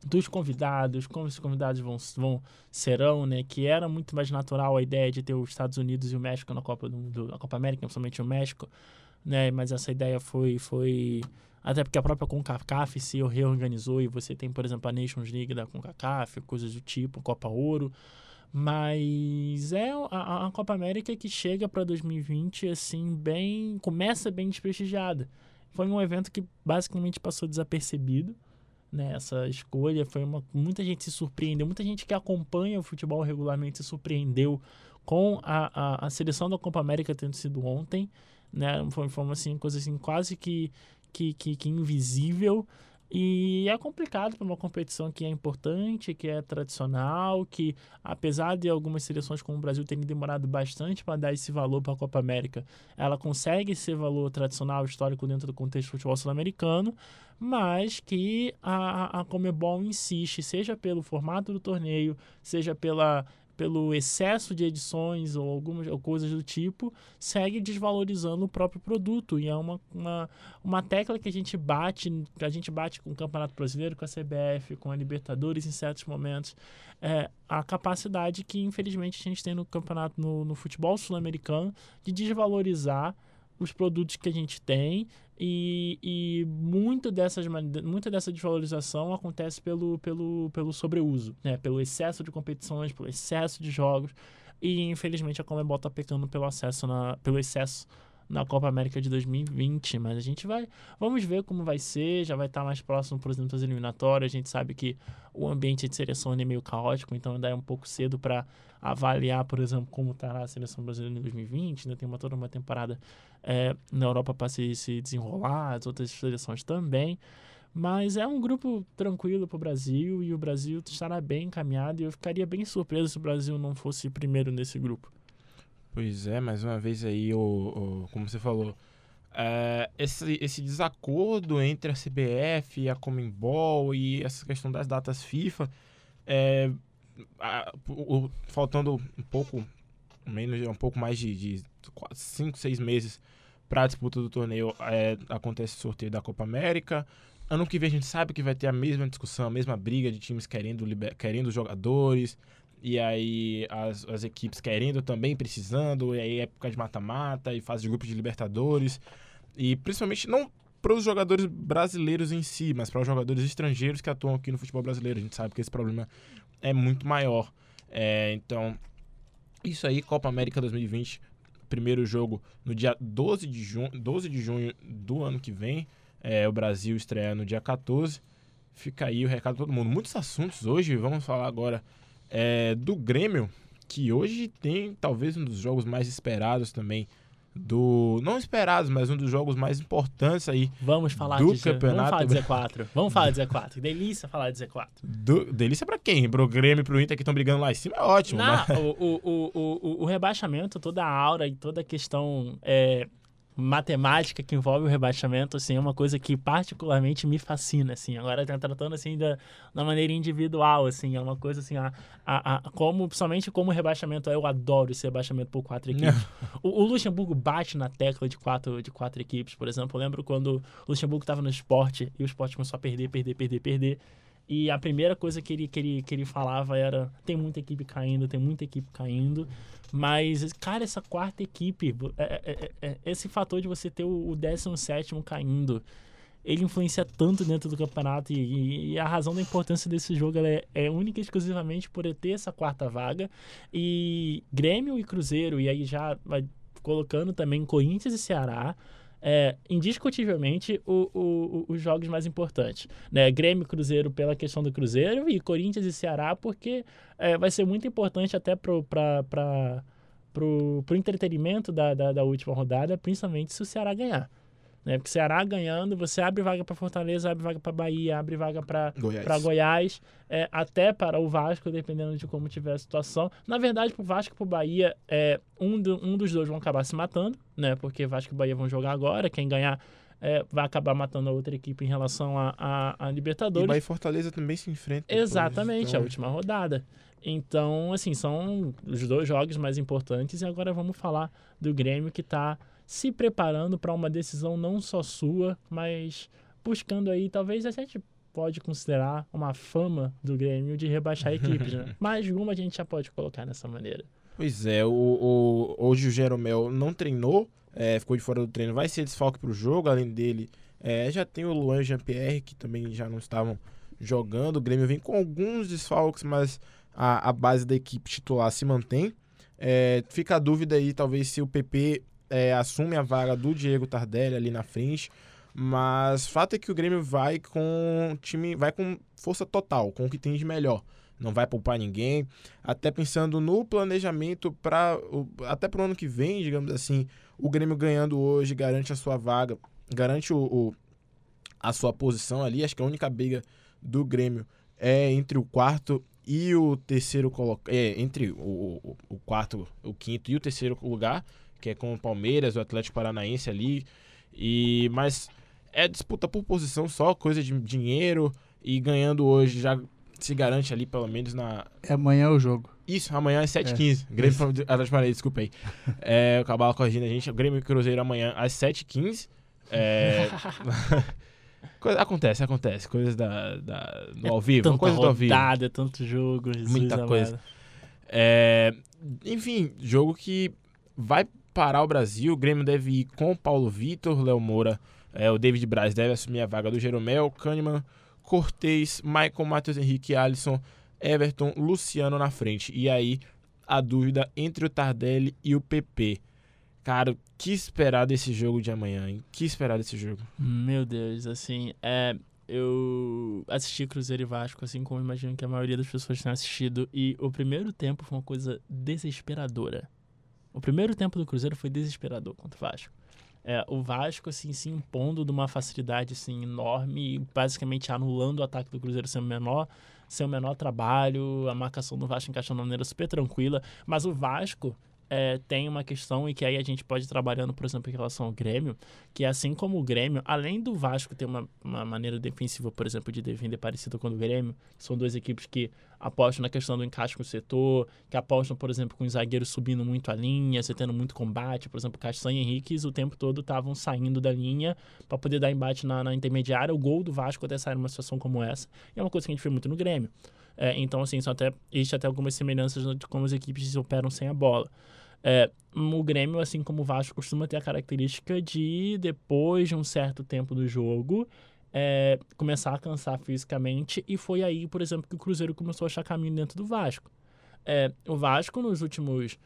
dos convidados, como os convidados vão, vão serão, né? Que era muito mais natural a ideia de ter os Estados Unidos e o México na Copa do, do na Copa América, principalmente o México, né? Mas essa ideia foi foi até porque a própria CONCACAF se reorganizou e você tem, por exemplo, a Nations League da CONCACAF, coisas do tipo, Copa Ouro. Mas é a, a Copa América que chega para 2020 assim bem, começa bem desprestigiada. Foi um evento que basicamente passou desapercebido né, essa escolha. Foi uma, muita gente se surpreendeu, muita gente que acompanha o futebol regularmente se surpreendeu com a, a, a seleção da Copa América tendo sido ontem. Né, foi, foi uma assim, coisa assim, quase que, que, que, que invisível. E é complicado para uma competição que é importante, que é tradicional, que apesar de algumas seleções como o Brasil terem demorado bastante para dar esse valor para a Copa América, ela consegue ser valor tradicional, histórico dentro do contexto do futebol sul-americano, mas que a, a Comebol insiste, seja pelo formato do torneio, seja pela pelo excesso de edições ou algumas ou coisas do tipo, segue desvalorizando o próprio produto. E é uma, uma, uma tecla que a gente bate, a gente bate com o Campeonato Brasileiro, com a CBF, com a Libertadores em certos momentos. É a capacidade que, infelizmente, a gente tem no campeonato, no, no futebol sul-americano, de desvalorizar os produtos que a gente tem e, e muito, dessas, muita dessa desvalorização acontece pelo, pelo, pelo sobreuso, né? pelo excesso de competições, pelo excesso de jogos. E infelizmente a Comebol está pecando pelo, acesso na, pelo excesso na Copa América de 2020, mas a gente vai, vamos ver como vai ser, já vai estar mais próximo, por exemplo, das eliminatórias, a gente sabe que o ambiente de seleção é meio caótico, então ainda é um pouco cedo para avaliar, por exemplo, como estará a seleção brasileira em 2020, ainda tem uma, toda uma temporada é, na Europa para se, se desenrolar, as outras seleções também, mas é um grupo tranquilo para o Brasil e o Brasil estará bem encaminhado e eu ficaria bem surpreso se o Brasil não fosse primeiro nesse grupo. Pois é, mais uma vez aí, o, o como você falou, é, esse, esse desacordo entre a CBF e a Comembol e essa questão das datas FIFA, é, a, o, faltando um pouco, menos, um pouco mais de 5, 6 meses para a disputa do torneio, é, acontece o sorteio da Copa América. Ano que vem a gente sabe que vai ter a mesma discussão, a mesma briga de times querendo, querendo jogadores, e aí as, as equipes querendo também, precisando, e aí época de mata-mata e fase de grupos de Libertadores. E principalmente não para os jogadores brasileiros em si, mas para os jogadores estrangeiros que atuam aqui no futebol brasileiro. A gente sabe que esse problema é muito maior. É, então, isso aí, Copa América 2020, primeiro jogo no dia 12 de junho, 12 de junho do ano que vem. É, o Brasil estreia no dia 14. Fica aí o recado para todo mundo. Muitos assuntos hoje, vamos falar agora é, do Grêmio, que hoje tem talvez um dos jogos mais esperados também do não esperados, mas um dos jogos mais importantes aí. Vamos falar do de campeonato. [LAUGHS] Vamos falar de Z4. Vamos falar de Z4. Delícia falar de Z4. Do, delícia para quem? Pro Grêmio e pro Inter que estão brigando lá em cima é ótimo. Não, mas... o, o, o, o, o rebaixamento, toda a aura e toda a questão é, matemática que envolve o rebaixamento, assim, é uma coisa que particularmente me fascina, assim. Agora tá tratando, assim, da, da maneira individual, assim, é uma coisa, assim, a, a, a como, principalmente como o rebaixamento é, eu adoro esse rebaixamento por quatro [LAUGHS] equipes. o, o, Luxemburgo bate na tecla de quatro, de quatro equipes, por exemplo. Eu lembro quando o Luxemburgo estava no esporte e o esporte começou a perder, perder, perder, perder. E a primeira coisa que ele, que ele, que ele falava era: tem muita equipe caindo, tem muita equipe caindo. Mas, cara, essa quarta equipe, é, é, é, é esse fator de você ter o, o 17 caindo, ele influencia tanto dentro do campeonato. E, e a razão da importância desse jogo é, é, única e exclusivamente por ter essa quarta vaga. E Grêmio e Cruzeiro, e aí já vai colocando também Corinthians e Ceará é, indiscutivelmente o, o, os jogos mais importantes. Né? Grêmio Cruzeiro pela questão do Cruzeiro e Corinthians e Ceará porque é, vai ser muito importante até para o entretenimento da, da, da última rodada, principalmente se o Ceará ganhar. Né? Porque Ceará ganhando, você abre vaga para Fortaleza, abre vaga para Bahia, abre vaga para Goiás, Goiás é, até para o Vasco, dependendo de como tiver a situação. Na verdade, para o Vasco e para o Bahia, é, um, do, um dos dois vão acabar se matando, né? Porque Vasco e Bahia vão jogar agora. Quem ganhar é, vai acabar matando a outra equipe em relação a, a, a Libertadores. E Bahia e Fortaleza também se enfrentam. Exatamente, então... a última rodada. Então, assim, são os dois jogos mais importantes. E agora vamos falar do Grêmio que está se preparando para uma decisão não só sua, mas buscando aí, talvez a gente pode considerar uma fama do Grêmio de rebaixar [LAUGHS] equipes, né? Mais uma a gente já pode colocar nessa maneira. Pois é, o, o, hoje o Jeromel não treinou, é, ficou de fora do treino, vai ser desfalque para o jogo, além dele é, já tem o Luan e o Jean-Pierre, que também já não estavam jogando, o Grêmio vem com alguns desfalques, mas a, a base da equipe titular se mantém. É, fica a dúvida aí, talvez, se o PP é, assume a vaga do Diego Tardelli ali na frente. Mas fato é que o Grêmio vai com time, vai com força total, com o que tem de melhor. Não vai poupar ninguém. Até pensando no planejamento para até para o ano que vem, digamos assim, o Grêmio ganhando hoje garante a sua vaga, garante o, o a sua posição ali. Acho que a única briga do Grêmio é entre o quarto e o terceiro coloca é, entre o, o, o quarto, o quinto e o terceiro lugar que é com o Palmeiras, o Atlético Paranaense ali. E mas é disputa por posição só, coisa de dinheiro e ganhando hoje já se garante ali pelo menos na É amanhã o jogo. Isso, amanhã é 7h15. É. Grêmio Atlético Paranaense, desculpa aí. [LAUGHS] É, o Cabala corrigindo a gente. O Grêmio Cruzeiro amanhã às 7h15. É... [LAUGHS] Coisa, acontece, acontece. Coisas da, da, do é ao vivo. Coisas do ao vivo. É tanto jogo. Muita coisa. É, enfim, jogo que vai parar o Brasil. O Grêmio deve ir com Paulo Vitor, Léo Moura, é, o David Braz deve assumir a vaga do Jeromel, Kahneman, Cortez, Michael, Matheus Henrique, Alisson, Everton, Luciano na frente. E aí a dúvida entre o Tardelli e o PP. Cara, que esperar desse jogo de amanhã, hein? Que esperar desse jogo? Meu Deus, assim, é, eu assisti Cruzeiro e Vasco, assim como imagino que a maioria das pessoas tenha assistido, e o primeiro tempo foi uma coisa desesperadora. O primeiro tempo do Cruzeiro foi desesperador contra o Vasco. É, o Vasco, assim, se impondo de uma facilidade, assim, enorme, basicamente anulando o ataque do Cruzeiro sendo menor, seu menor trabalho, a marcação do Vasco encaixando de maneira super tranquila, mas o Vasco é, tem uma questão e que aí a gente pode ir trabalhando, por exemplo, em relação ao Grêmio, que assim como o Grêmio, além do Vasco ter uma, uma maneira defensiva, por exemplo, de defender parecida com o Grêmio, são duas equipes que apostam na questão do encaixe com o setor, que apostam, por exemplo, com os zagueiros subindo muito a linha, você tendo muito combate, por exemplo, Castanha e Henriques o tempo todo estavam saindo da linha para poder dar embate na, na, intermediária, o gol do Vasco até sair numa situação como essa, e é uma coisa que a gente vê muito no Grêmio. É, então, assim, são até, existe até algumas semelhanças de como as equipes operam sem a bola. É, o Grêmio, assim como o Vasco, costuma ter a característica de, depois de um certo tempo do jogo, é, começar a cansar fisicamente. E foi aí, por exemplo, que o Cruzeiro começou a achar caminho dentro do Vasco. É, o Vasco, nos últimos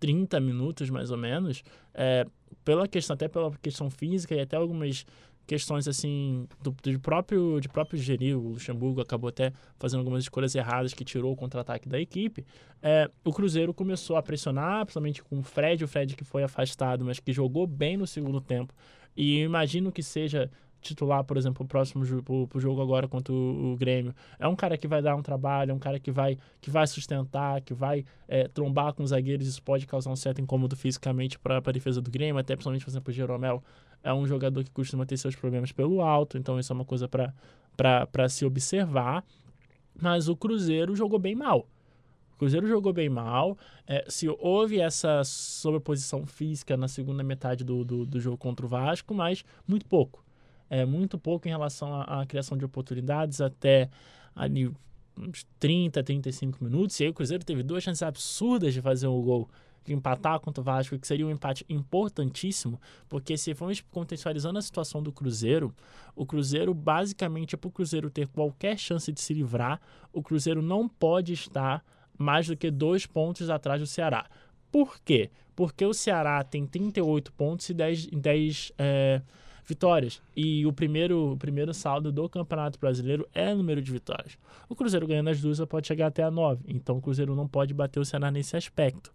30 minutos, mais ou menos, é, pela questão, até pela questão física e até algumas questões assim do, do próprio de próprio gerir o Luxemburgo acabou até fazendo algumas escolhas erradas que tirou o contra-ataque da equipe é, o Cruzeiro começou a pressionar principalmente com o Fred o Fred que foi afastado mas que jogou bem no segundo tempo e imagino que seja titular, por exemplo, o próximo pro, pro jogo agora contra o, o, Grêmio. É um cara que vai dar um trabalho, é um cara que vai, que vai sustentar, que vai é, trombar com os zagueiros. Isso pode causar um certo incômodo fisicamente para a defesa do Grêmio, até principalmente, por exemplo, o Jeromel é um jogador que costuma ter seus problemas pelo alto, então isso é uma coisa para se observar. Mas o Cruzeiro jogou bem mal. O Cruzeiro jogou bem mal. É, se houve essa sobreposição física na segunda metade do, do, do, jogo contra o Vasco, mas muito pouco. É muito pouco em relação à, à criação de oportunidades, até ali uns 30, 35 minutos. E aí o Cruzeiro teve duas chances absurdas de fazer um gol empatar contra o Vasco, que seria um empate importantíssimo, porque se formos contextualizando a situação do Cruzeiro, o Cruzeiro, basicamente, é para o Cruzeiro ter qualquer chance de se livrar, o Cruzeiro não pode estar mais do que dois pontos atrás do Ceará. Por quê? Porque o Ceará tem 38 pontos e 10, 10 é, vitórias. E o primeiro, o primeiro saldo do Campeonato Brasileiro é o número de vitórias. O Cruzeiro ganhando as duas pode chegar até a 9. Então o Cruzeiro não pode bater o Ceará nesse aspecto.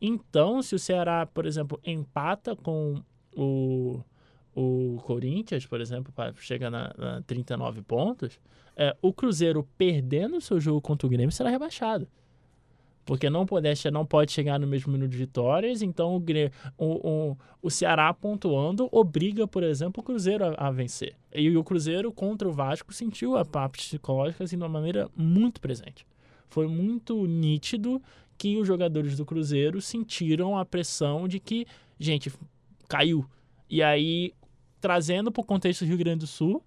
Então, se o Ceará, por exemplo, empata com o, o Corinthians, por exemplo, para chegar na, na 39 pontos, é, o Cruzeiro perdendo o seu jogo contra o Grêmio será rebaixado. Porque não pode, não pode chegar no mesmo número de vitórias, então o, o, o, o Ceará pontuando obriga, por exemplo, o Cruzeiro a, a, vencer. E o Cruzeiro contra o Vasco sentiu a parte psicológica assim, de uma maneira muito presente. Foi muito nítido que os jogadores do Cruzeiro sentiram a pressão de que, gente, caiu. E aí, trazendo para o contexto do Rio Grande do Sul,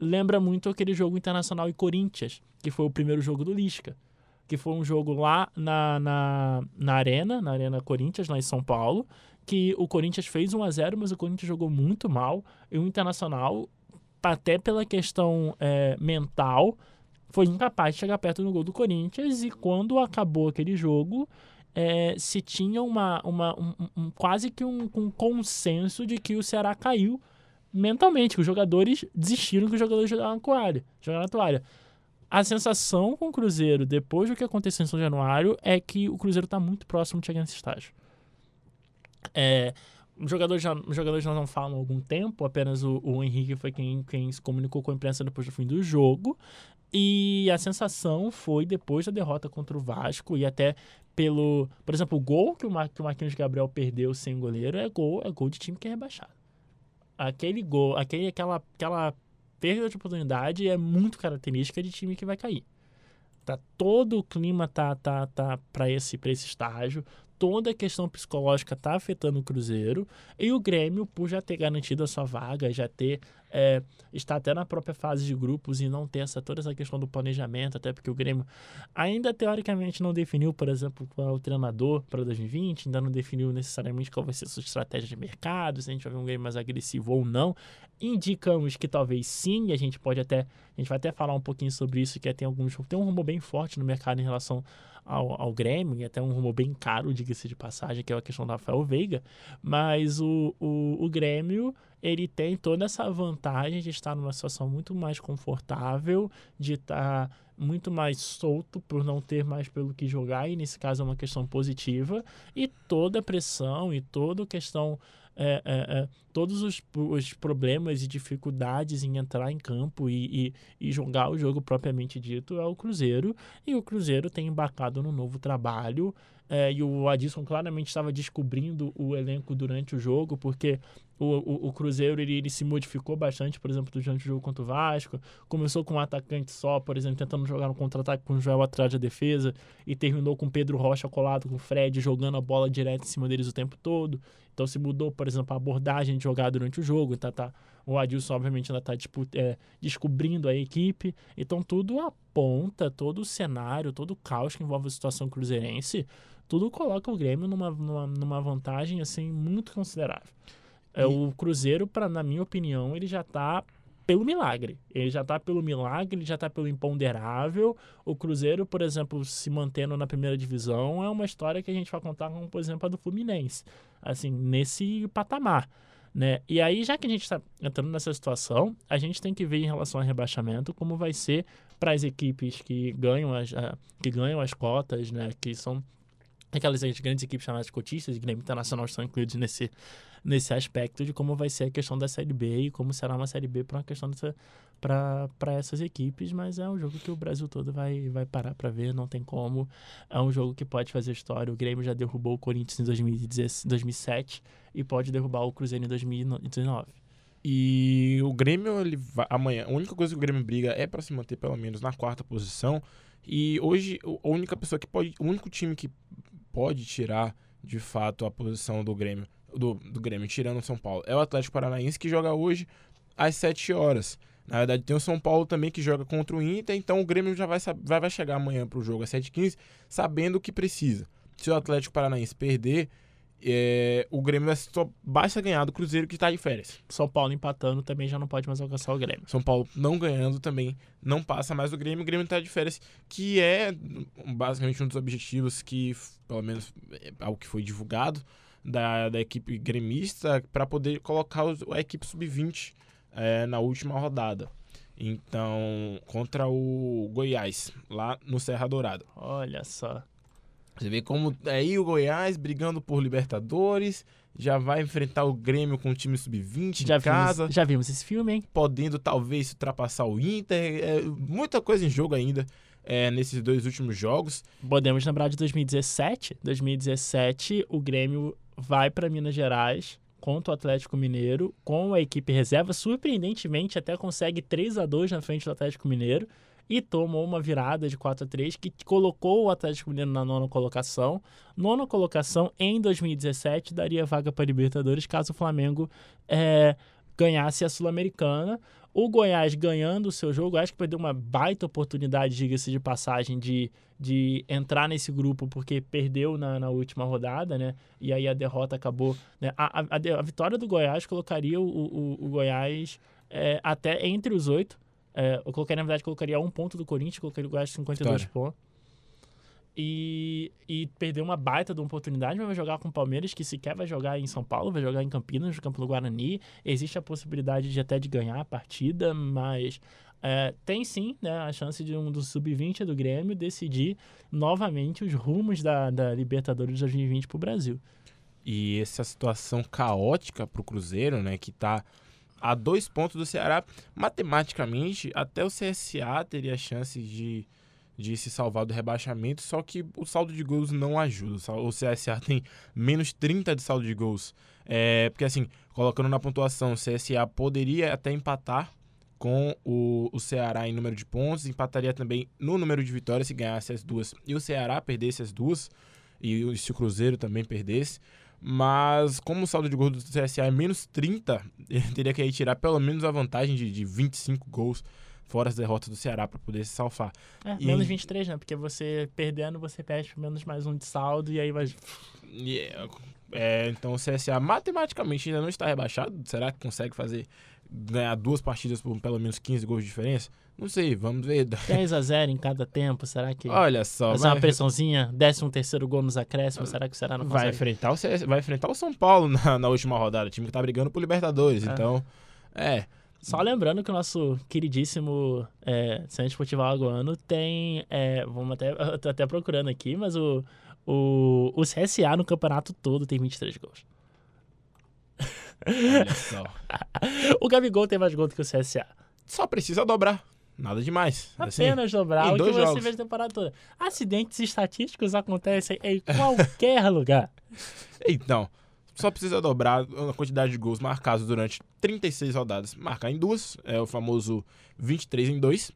lembra muito aquele jogo internacional e Corinthians, que foi o primeiro jogo do Lisca. Que foi um jogo lá na, na, na Arena, na Arena Corinthians, lá em São Paulo, que o Corinthians fez 1 a 0 mas o Corinthians jogou muito mal. E o Internacional, até pela questão é, mental, foi incapaz de chegar perto do gol do Corinthians e quando acabou aquele jogo é, se tinha uma, uma um, um, quase que um, um, consenso de que o Ceará caiu mentalmente, que os jogadores desistiram que os jogadores jogaram na toalha, jogaram na toalha. A sensação com o Cruzeiro, depois do que aconteceu em São Januário, é que o Cruzeiro está muito próximo de chegar nesse estágio. É, os jogadores, já, os jogadores já não falam há algum tempo, apenas o, o Henrique foi quem, quem se comunicou com a imprensa depois do fim do jogo. E a sensação foi depois da derrota contra o Vasco e até pelo. Por exemplo, o gol que o, Mar, que o Marquinhos Gabriel perdeu sem goleiro é gol, é gol de time que é rebaixado. Aquele gol, aquele, aquela, aquela perda de oportunidade é muito característica de time que vai cair. Tá, todo o clima tá, tá, tá para esse, esse estágio, toda a questão psicológica tá afetando o Cruzeiro e o Grêmio, por já ter garantido a sua vaga, já ter é, está até na própria fase de grupos e não ter essa, toda essa questão do planejamento, até porque o Grêmio ainda teoricamente não definiu, por exemplo, qual é o treinador para 2020, ainda não definiu necessariamente qual vai ser a sua estratégia de mercado, se a gente vai ver um Grêmio mais agressivo ou não. Indicamos que talvez sim, e a gente pode até, a gente vai até falar um pouquinho sobre isso, que é, tem alguns, tem um rumor bem forte no mercado em relação ao, ao Grêmio, e até um rumor bem caro, diga-se de passagem, que é a questão do Rafael Veiga, mas o, o, o Grêmio ele tem toda essa vantagem de estar numa situação muito mais confortável, de estar muito mais solto por não ter mais pelo que jogar, e nesse caso é uma questão positiva, e toda a pressão e toda a questão é, é, é, todos os, os, problemas e dificuldades em entrar em campo e, e, e, jogar o jogo propriamente dito é o Cruzeiro. E o Cruzeiro tem embarcado no novo trabalho. É, e o Adilson claramente estava descobrindo o elenco durante o jogo, porque o, o, o Cruzeiro ele, ele, se modificou bastante, por exemplo, durante o jogo contra o Vasco. Começou com um atacante só, por exemplo, tentando jogar no contra-ataque com o Joel atrás da defesa, e terminou com Pedro Rocha colado com o Fred, jogando a bola direto em cima deles o tempo todo. Então se mudou, por exemplo, a abordagem de jogar durante o jogo. Então tá, o Adilson, obviamente, ainda está é, descobrindo a equipe. Então tudo aponta, todo o cenário, todo o caos que envolve a situação cruzeirense, tudo coloca o Grêmio numa, numa, numa vantagem assim muito considerável. É, o Cruzeiro, pra, na minha opinião, ele já está pelo milagre. Ele já está pelo milagre, ele já está pelo imponderável. O Cruzeiro, por exemplo, se mantendo na primeira divisão, é uma história que a gente vai contar como, por exemplo, a do Fluminense. Assim, nesse patamar. Né? E aí, já que a gente está entrando nessa situação, a gente tem que ver em relação ao rebaixamento como vai ser para as equipes que ganham as, que ganham as cotas, né? que são aquelas grandes equipes chamadas cotistas, e Grêmio Internacional estão incluídos nesse, nesse aspecto de como vai ser a questão da Série B e como será uma Série B para uma questão para essas equipes, mas é um jogo que o Brasil todo vai, vai parar para ver, não tem como. É um jogo que pode fazer história. O Grêmio já derrubou o Corinthians em 2017, 2007 e pode derrubar o Cruzeiro em 2019. E o Grêmio, ele vai, amanhã, a única coisa que o Grêmio briga é para se manter pelo menos na quarta posição. E hoje, a única pessoa que pode, o único time que pode tirar de fato a posição do Grêmio do, do Grêmio, tirando o São Paulo, é o Atlético Paranaense que joga hoje às 7 horas. Na verdade, tem o São Paulo também que joga contra o Inter, então o Grêmio já vai, vai, vai chegar amanhã para o jogo às 7h15, sabendo o que precisa. Se o Atlético Paranaense perder, é, o Grêmio só basta ganhar do Cruzeiro que está de férias. São Paulo empatando também já não pode mais alcançar o Grêmio. São Paulo não ganhando também não passa mais do Grêmio. O Grêmio está de férias, que é basicamente um dos objetivos que, pelo menos, é algo que foi divulgado da, da equipe gremista para poder colocar os, a equipe sub-20 é, na última rodada. Então, contra o Goiás, lá no Serra Dourada. Olha só. Você vê como aí o Goiás brigando por Libertadores, já vai enfrentar o Grêmio com o time sub-20 em casa. Já vimos esse filme, hein? Podendo talvez ultrapassar o Inter. É, muita coisa em jogo ainda é, nesses dois últimos jogos. Podemos lembrar de 2017. 2017, o Grêmio vai para Minas Gerais contra o Atlético Mineiro com a equipe reserva. Surpreendentemente, até consegue 3 a 2 na frente do Atlético Mineiro e tomou uma virada de 4 a 3 que colocou o Atlético Mineiro na nona colocação. Nona colocação em 2017 daria vaga para Libertadores caso o Flamengo é, ganhasse a Sul-Americana. O Goiás ganhando o seu jogo, acho que perdeu uma baita oportunidade, diga-se de passagem, de, de entrar nesse grupo, porque perdeu na, na última rodada, né? E aí a derrota acabou. Né? A, a, a vitória do Goiás colocaria o, o, o Goiás é, até entre os oito. É, eu colocaria, na verdade, colocaria um ponto do Corinthians, colocaria o Goiás 52 pontos. E, e uma baita de uma oportunidade, mas vai jogar com o Palmeiras, que sequer vai jogar em São Paulo, vai jogar em Campinas, no campo do Guarani. Existe a possibilidade de até de ganhar a partida, mas é, tem sim né, a chance de um dos sub-20 do Grêmio decidir novamente os rumos da, da Libertadores de 2020 para o Brasil. E essa situação caótica para o Cruzeiro, né, que está a dois pontos do Ceará, matematicamente, até o CSA teria chance de de se salvar do rebaixamento, só que o saldo de gols não ajuda. O CSA tem menos 30 de saldo de gols. É, porque assim, colocando na pontuação, o CSA poderia até empatar com o, o Ceará em número de pontos, empataria também no número de vitórias se ganhasse as duas e o Ceará perdesse as duas, e se o Cruzeiro também perdesse. Mas como o saldo de gols do CSA é menos 30, ele [LAUGHS] teria que aí tirar pelo menos a vantagem de, de 25 gols fora as derrotas do Ceará para poder se salvar. É, E- menos 23, né? Porque você perdendo, você perde menos mais um de saldo e aí vai. E, é, é, então o CSA matematicamente ainda não está rebaixado. Será que consegue fazer ganhar duas partidas por pelo menos 15 gols de diferença? Não sei, vamos ver. [LAUGHS] 10 a 0 em cada tempo, será que. Olha só, Fazer uma vai, pressãozinha, 13 terceiro gol nos acréscimos, será que o Ceará não vai consegue? enfrentar o CS, vai enfrentar o São Paulo na, na última rodada, time que tá brigando por Libertadores. É. Então, é, Só lembrando que o nosso queridíssimo é, Centro Esportivo Alagoano tem. é, vamos até. Eu tô até procurando aqui, mas o, o, o CSA no campeonato todo tem 23 gols. olha só. [LAUGHS] O Gabigol tem mais gols do que o CSA. Só precisa dobrar. Nada demais. Assim, Apenas dobrar em o que dois você jogos. vê a temporada toda. Acidentes estatísticos acontecem em qualquer [LAUGHS] lugar. Então, só precisa dobrar a quantidade de gols marcados durante 36 rodadas. Marcar em duas, é o famoso 23 em 2.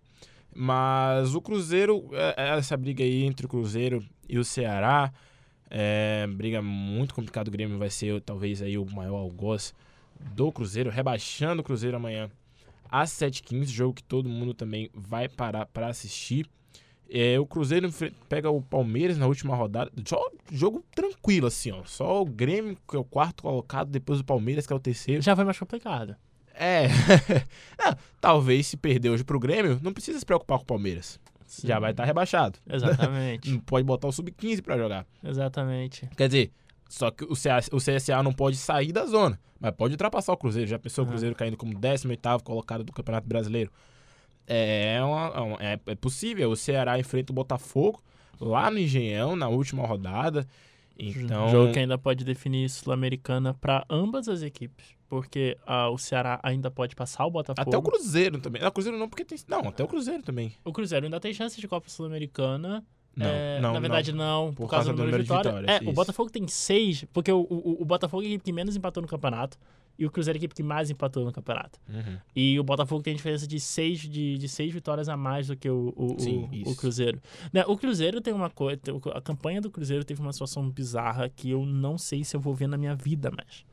Mas o Cruzeiro, é, é essa briga aí entre o Cruzeiro e o Ceará, é briga muito complicada. O Grêmio vai ser talvez aí o maior algoz do Cruzeiro, rebaixando o Cruzeiro amanhã às 7h15, jogo que todo mundo também vai parar para assistir. É, o Cruzeiro pega o Palmeiras na última rodada. Jogo, jogo tranquilo, assim, ó. Só o Grêmio, que é o quarto colocado, depois o Palmeiras, que é o terceiro. Já foi mais complicado. É. Não, [LAUGHS] talvez se perder hoje pro Grêmio, não precisa se preocupar com o Palmeiras. Já vai estar rebaixado. Exatamente. [LAUGHS] Não pode botar o sub-15 pra jogar. Exatamente. Quer dizer, só que o, CA, o CSA não pode sair da zona, mas pode ultrapassar o Cruzeiro. Já pensou o Ah. Cruzeiro caindo como 18º colocado do Campeonato Brasileiro? É, uma- é uma- é- é possível. O Ceará enfrenta o Botafogo lá no Engenhão, na última rodada. Então, Jogo que ainda pode definir Sul-Americana para ambas as equipes. Porque ah, o Ceará ainda pode passar o Botafogo. até o Cruzeiro também. Não, o Cruzeiro não, porque tem... Não, até o Cruzeiro também. O Cruzeiro ainda tem chance de Copa Sul-Americana. Não, É, não, na verdade, não, por, causa, do número de vitórias. É, o. Botafogo tem seis, porque o, o, o Botafogo é a equipe que menos empatou no campeonato. E o Cruzeiro é a equipe que mais empatou no campeonato. Uhum. E o Botafogo tem diferença de seis, de, de seis vitórias a mais do que o, o, Sim, o, o Cruzeiro. Né, O Cruzeiro tem uma coisa. A campanha do Cruzeiro teve uma situação bizarra que eu não sei se eu vou ver na minha vida mais.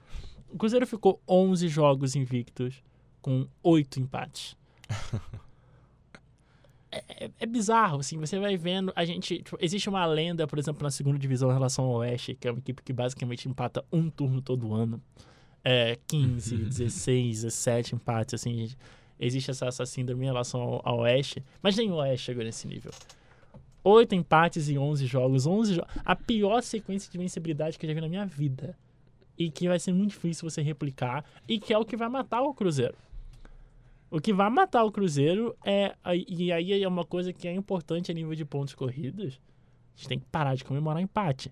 O Cruzeiro ficou 11 jogos invictos com oito empates. [LAUGHS] É, é- é bizarro, assim, você vai vendo, a gente, tipo, existe uma lenda, por exemplo, na segunda divisão em relação ao Oeste, que é uma equipe que basicamente empata um turno todo ano, é, 15, 16, 17 empates, assim, gente, existe essa, essa síndrome em relação ao, ao Oeste, mas nem o Oeste chegou nesse nível. Oito empates em 11 jogos, 11 jo a pior sequência de vencibilidade que eu já vi na minha vida, e que vai ser muito difícil você replicar, e que é o que vai matar o Cruzeiro. O que vai matar o Cruzeiro é. E aí é uma coisa que é importante a nível de pontos corridos. A gente tem que parar de comemorar empate.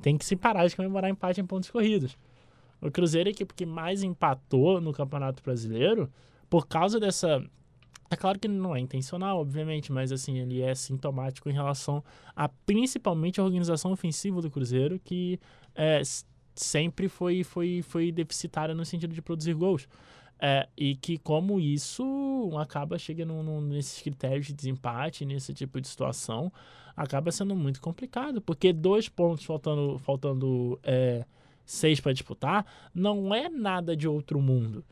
Tem que se parar de comemorar empate em pontos corridos. O Cruzeiro é a equipe que mais empatou no Campeonato Brasileiro por causa dessa. É claro que não é intencional, obviamente, mas assim, ele é sintomático em relação a principalmente a organização ofensiva do Cruzeiro, que é, sempre foi, foi, foi deficitária no sentido de produzir gols. É, e que como isso acaba chegando nesses critérios de desempate, nesse tipo de situação, acaba sendo muito complicado, porque dois pontos faltando, faltando é, seis para disputar não é nada de outro mundo.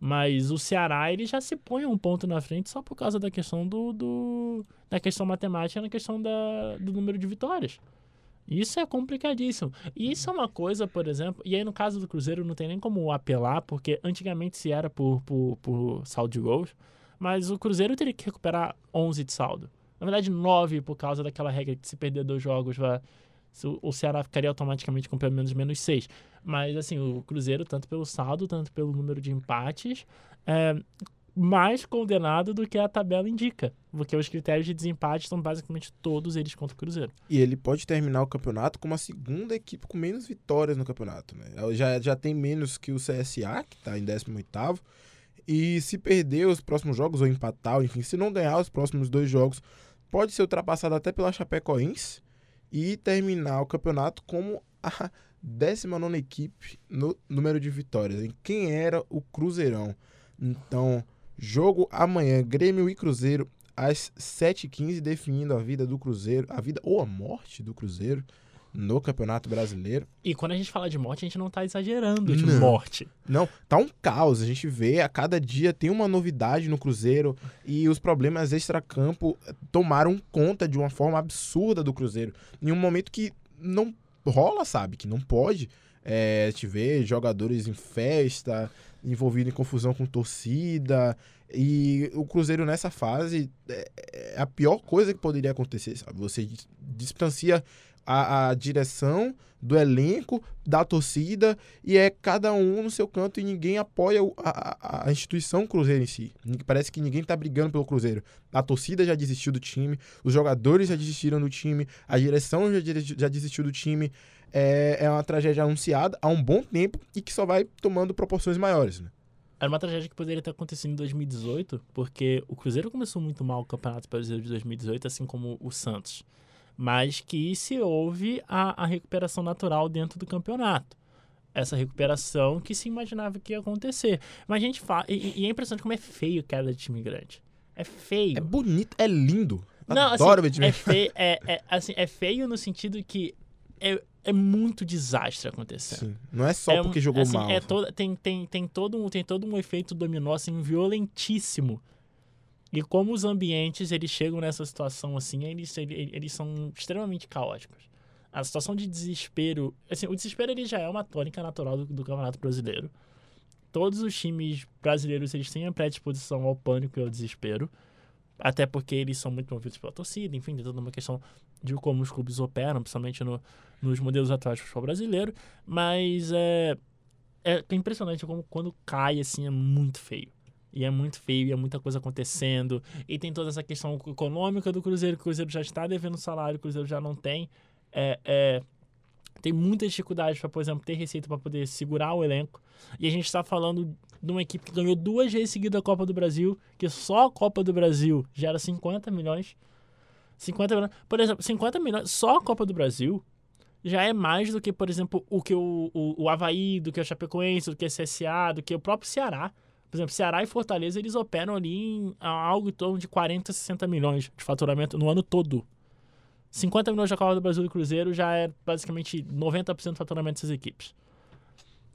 Mas o Ceará ele já se põe um ponto na frente só por causa da questão do, do da questão matemática, na questão da, do número de vitórias. Isso é complicadíssimo. E isso é uma coisa, por exemplo, e aí no caso do Cruzeiro não tem nem como apelar, porque antigamente se era por, por, por saldo de gols, mas o Cruzeiro teria que recuperar 11 de saldo. Na verdade, 9 por causa daquela regra que se perder dois jogos, vai, o- Ceará ficaria automaticamente com pelo menos menos 6. Mas assim, o Cruzeiro, tanto pelo saldo, tanto pelo número de empates, é mais condenado do que a tabela indica. Porque os critérios de desempate estão basicamente todos eles contra o Cruzeiro. E ele pode terminar o campeonato como a segunda equipe com menos vitórias no campeonato. Né? Já, já tem menos que o CSA, que está em 18º. E se perder os próximos jogos, ou empatar, enfim, se não ganhar os próximos dois jogos, pode ser ultrapassado até pela Chapecoense e terminar o campeonato como a 19 equipe no número de vitórias. Em quem era o Cruzeirão. Então, jogo amanhã, Grêmio e Cruzeiro, às 7h15, definindo a vida do Cruzeiro, a vida ou a morte do Cruzeiro. No Campeonato Brasileiro. E quando a gente fala de morte, a gente não tá exagerando de Não. morte. Não, tá um caos. A gente vê a cada dia tem uma novidade no Cruzeiro e os problemas extracampo eh, tomaram conta de uma forma absurda do Cruzeiro. Em um momento que não rola, sabe? Que não pode. É, gente vê jogadores em festa, envolvido em confusão com torcida. E o Cruzeiro nessa fase é, é a pior coisa que poderia acontecer, sabe? Você dis- distancia a, a direção do elenco, da torcida, e é cada um no seu canto e ninguém apoia a, a- a instituição Cruzeiro em si. Parece que ninguém tá brigando pelo Cruzeiro. A torcida já desistiu do time, os jogadores já desistiram do time, a direção já, já desistiu do time. É, é uma tragédia anunciada há um bom tempo e que só vai tomando proporções maiores. Né? Era uma tragédia que poderia ter acontecido em 2018, porque o Cruzeiro começou muito mal o Campeonato Brasileiro de 2018, assim como o Santos. Mas que se houve a, a recuperação natural dentro do campeonato. Essa recuperação que se imaginava que ia acontecer. Mas a gente fala. E, e é impressionante como é feio queda de time grande. É feio. É bonito, é lindo. Não, Adoro assim, time. é [LAUGHS] feio, é, é, assim, é feio no sentido que é, é muito desastre acontecendo. Sim. Não é só É porque jogou assim, mal. É toda, tem, tem, tem, todo um, tem todo um efeito dominó assim, violentíssimo. E como os ambientes eles chegam nessa situação assim, eles, eles, eles são extremamente caóticos. A situação de desespero, assim, o desespero ele já é uma tônica natural do, do Campeonato Brasileiro. Todos os times brasileiros eles têm a predisposição ao pânico e ao desespero, até porque eles são muito movidos pela torcida, enfim, tem toda uma questão de como os clubes operam, principalmente no, nos modelos atuais do futebol brasileiro. Mas é, é impressionante como quando cai, assim, é muito feio. E é muito feio, e é muita coisa acontecendo. E tem toda essa questão econômica do Cruzeiro, o Cruzeiro já está devendo salário, o Cruzeiro já não tem. É, é, tem muitas dificuldades para, por exemplo, ter receita para poder segurar o elenco. E a gente está falando de uma equipe que ganhou duas vezes seguida a Copa do Brasil, que só a Copa do Brasil gera 50 milhões. 50 milhões. Por exemplo, 50 milhões, só a Copa do Brasil já é mais do que, por exemplo, o que o, o, o Havaí, do que o Chapecoense, do que o CSA, do que o próprio Ceará. Por exemplo, Ceará e Fortaleza, eles operam ali em algo em torno de 40, 60 milhões de faturamento no ano todo. 50 milhões da Copa do Brasil e Cruzeiro já é basicamente 90% do faturamento dessas equipes.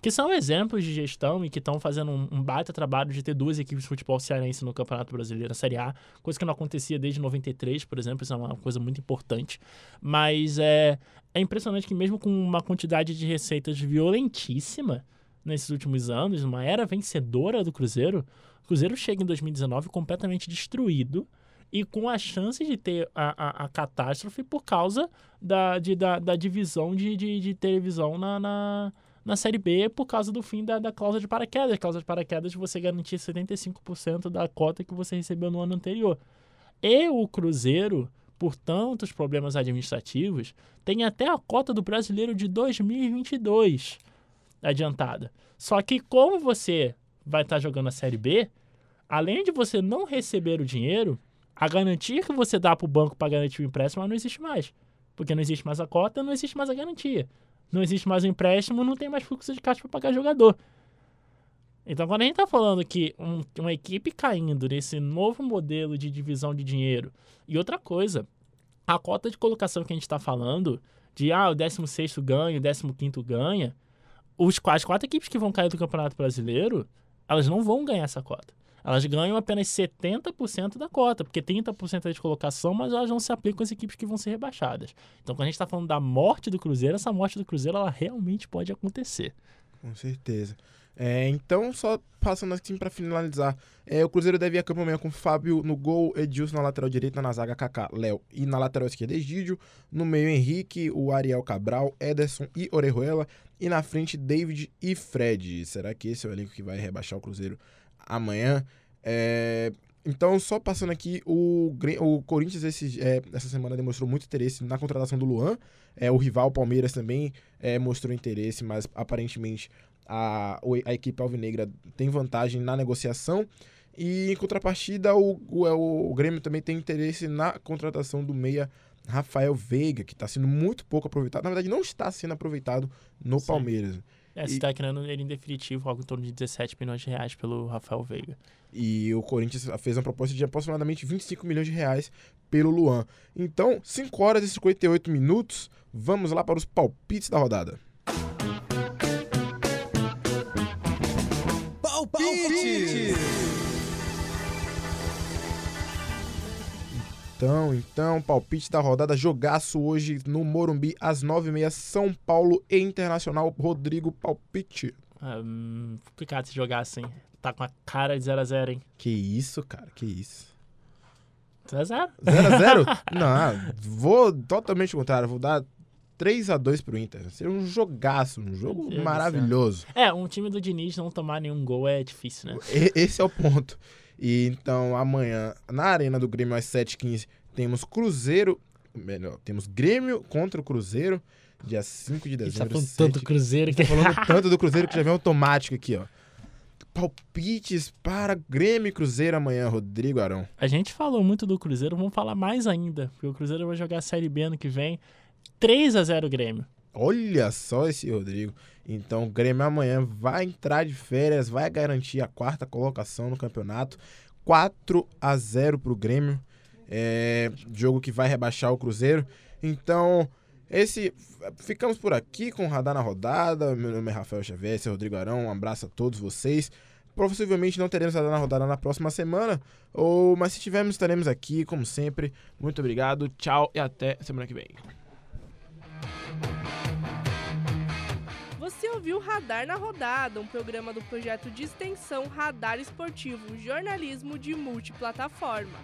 Que são exemplos de gestão e que estão fazendo um, um baita trabalho de ter duas equipes de futebol cearense no Campeonato Brasileiro, a Série A, coisa que não acontecia desde 93, por exemplo, isso é uma coisa muito importante. Mas é, é impressionante que mesmo com uma quantidade de receitas violentíssima nesses últimos anos, uma era vencedora do Cruzeiro, o Cruzeiro chega em 2019 completamente destruído e com a chance de ter a, a, a catástrofe por causa da, de, da, da divisão de, de, de televisão na, na, na Série B por causa do fim da, da cláusula de paraquedas. Cláusula de paraquedas você garantir 75% da cota que você recebeu no ano anterior. E o Cruzeiro, por tantos problemas administrativos, tem até a cota do brasileiro de 2022 adiantada. Só que como você vai estar jogando a Série B, além de você não receber o dinheiro, a garantia que você dá para o banco para garantir o empréstimo não existe mais. Porque não existe mais a cota, não existe mais a garantia. Não existe mais o empréstimo, não tem mais fluxo de caixa para pagar jogador. Então, quando a gente está falando que um- uma equipe caindo nesse novo modelo de divisão de dinheiro, e outra coisa, a cota de colocação que a gente está falando, de ah, o 16 ganha, o 15 ganha, os, as quatro equipes que vão cair do Campeonato Brasileiro, elas não vão ganhar essa cota. Elas ganham apenas 70% da cota, porque 30% é de colocação, mas elas não se aplicam às equipes que vão ser rebaixadas. Então, quando a gente está falando da morte do Cruzeiro, essa morte do Cruzeiro ela realmente pode acontecer. Com certeza. É, então, só passando assim pra finalizar. É, o Cruzeiro deve ir a campo amanhã com Fábio no gol, Edilson na lateral direita, na zaga Kaká, Léo e na lateral esquerda Egídio. No meio Henrique, o Ariel Cabral, Ederson e Orejuela. E na frente David e Fred. Será que esse é o elenco que vai rebaixar o Cruzeiro amanhã? É, então, só passando aqui, o, o Corinthians esse, é, essa semana demonstrou muito interesse na contratação do Luan. É, o rival Palmeiras também é, mostrou interesse, mas aparentemente a, o- a equipe alvinegra tem vantagem na negociação. E em contrapartida, o, o, é, o Grêmio também tem interesse na contratação do meia Rafael Veiga, que está sendo muito pouco aproveitado. Na verdade, não está sendo aproveitado no Sim. Palmeiras. É, você está querendo ele em definitivo algo em torno de 17 milhões de reais pelo Rafael Veiga. E o Corinthians fez uma proposta de aproximadamente 25 milhões de reais pelo Luan. Então, 5 horas e 58 minutos. Vamos lá para os palpites da rodada. Palpite! Então, então, palpite da rodada, jogaço hoje no Morumbi, às 9h30, São Paulo e Internacional. Rodrigo, palpite. Ah, hum, complicado se jogar assim. Tá com a cara de 0x0, hein? Que isso, cara, que isso. 0x0? 0x0? [LAUGHS] Não, vou totalmente contrário, vou dar 3x2 pro Inter. Seria um jogaço, um jogo do maravilhoso. É, um time do Diniz não tomar nenhum gol é difícil, né? Esse é o ponto. E então, amanhã, na Arena do Grêmio, às 7h15, temos Cruzeiro. Melhor, temos Grêmio contra o Cruzeiro, dia 5 de A tá dezembro. falando 7 tanto Cruzeiro que... Tá falando [LAUGHS] tanto do Cruzeiro que já vem automático aqui, ó. Palpites para Grêmio e Cruzeiro amanhã, Rodrigo Arão. A gente falou muito do Cruzeiro, vamos falar mais ainda. Porque o Cruzeiro vai jogar a Série B ano que vem. 3x0 Grêmio. Olha só esse Rodrigo. Então, o Grêmio amanhã vai entrar de férias, vai garantir a quarta colocação no campeonato. 4 a 0 pro Grêmio. É, jogo que vai rebaixar o Cruzeiro. Então, esse ficamos por aqui com o Radar na Rodada. Meu nome é Rafael Xavier, esse é Rodrigo Arão. Um abraço a todos vocês. Possivelmente não teremos Radar na Rodada na próxima semana, ou mas se tivermos, estaremos aqui, como sempre. Muito obrigado, tchau e até semana que vem. Você ouviu Radar na Rodada, um programa do projeto de extensão Radar Esportivo, jornalismo de multiplataforma.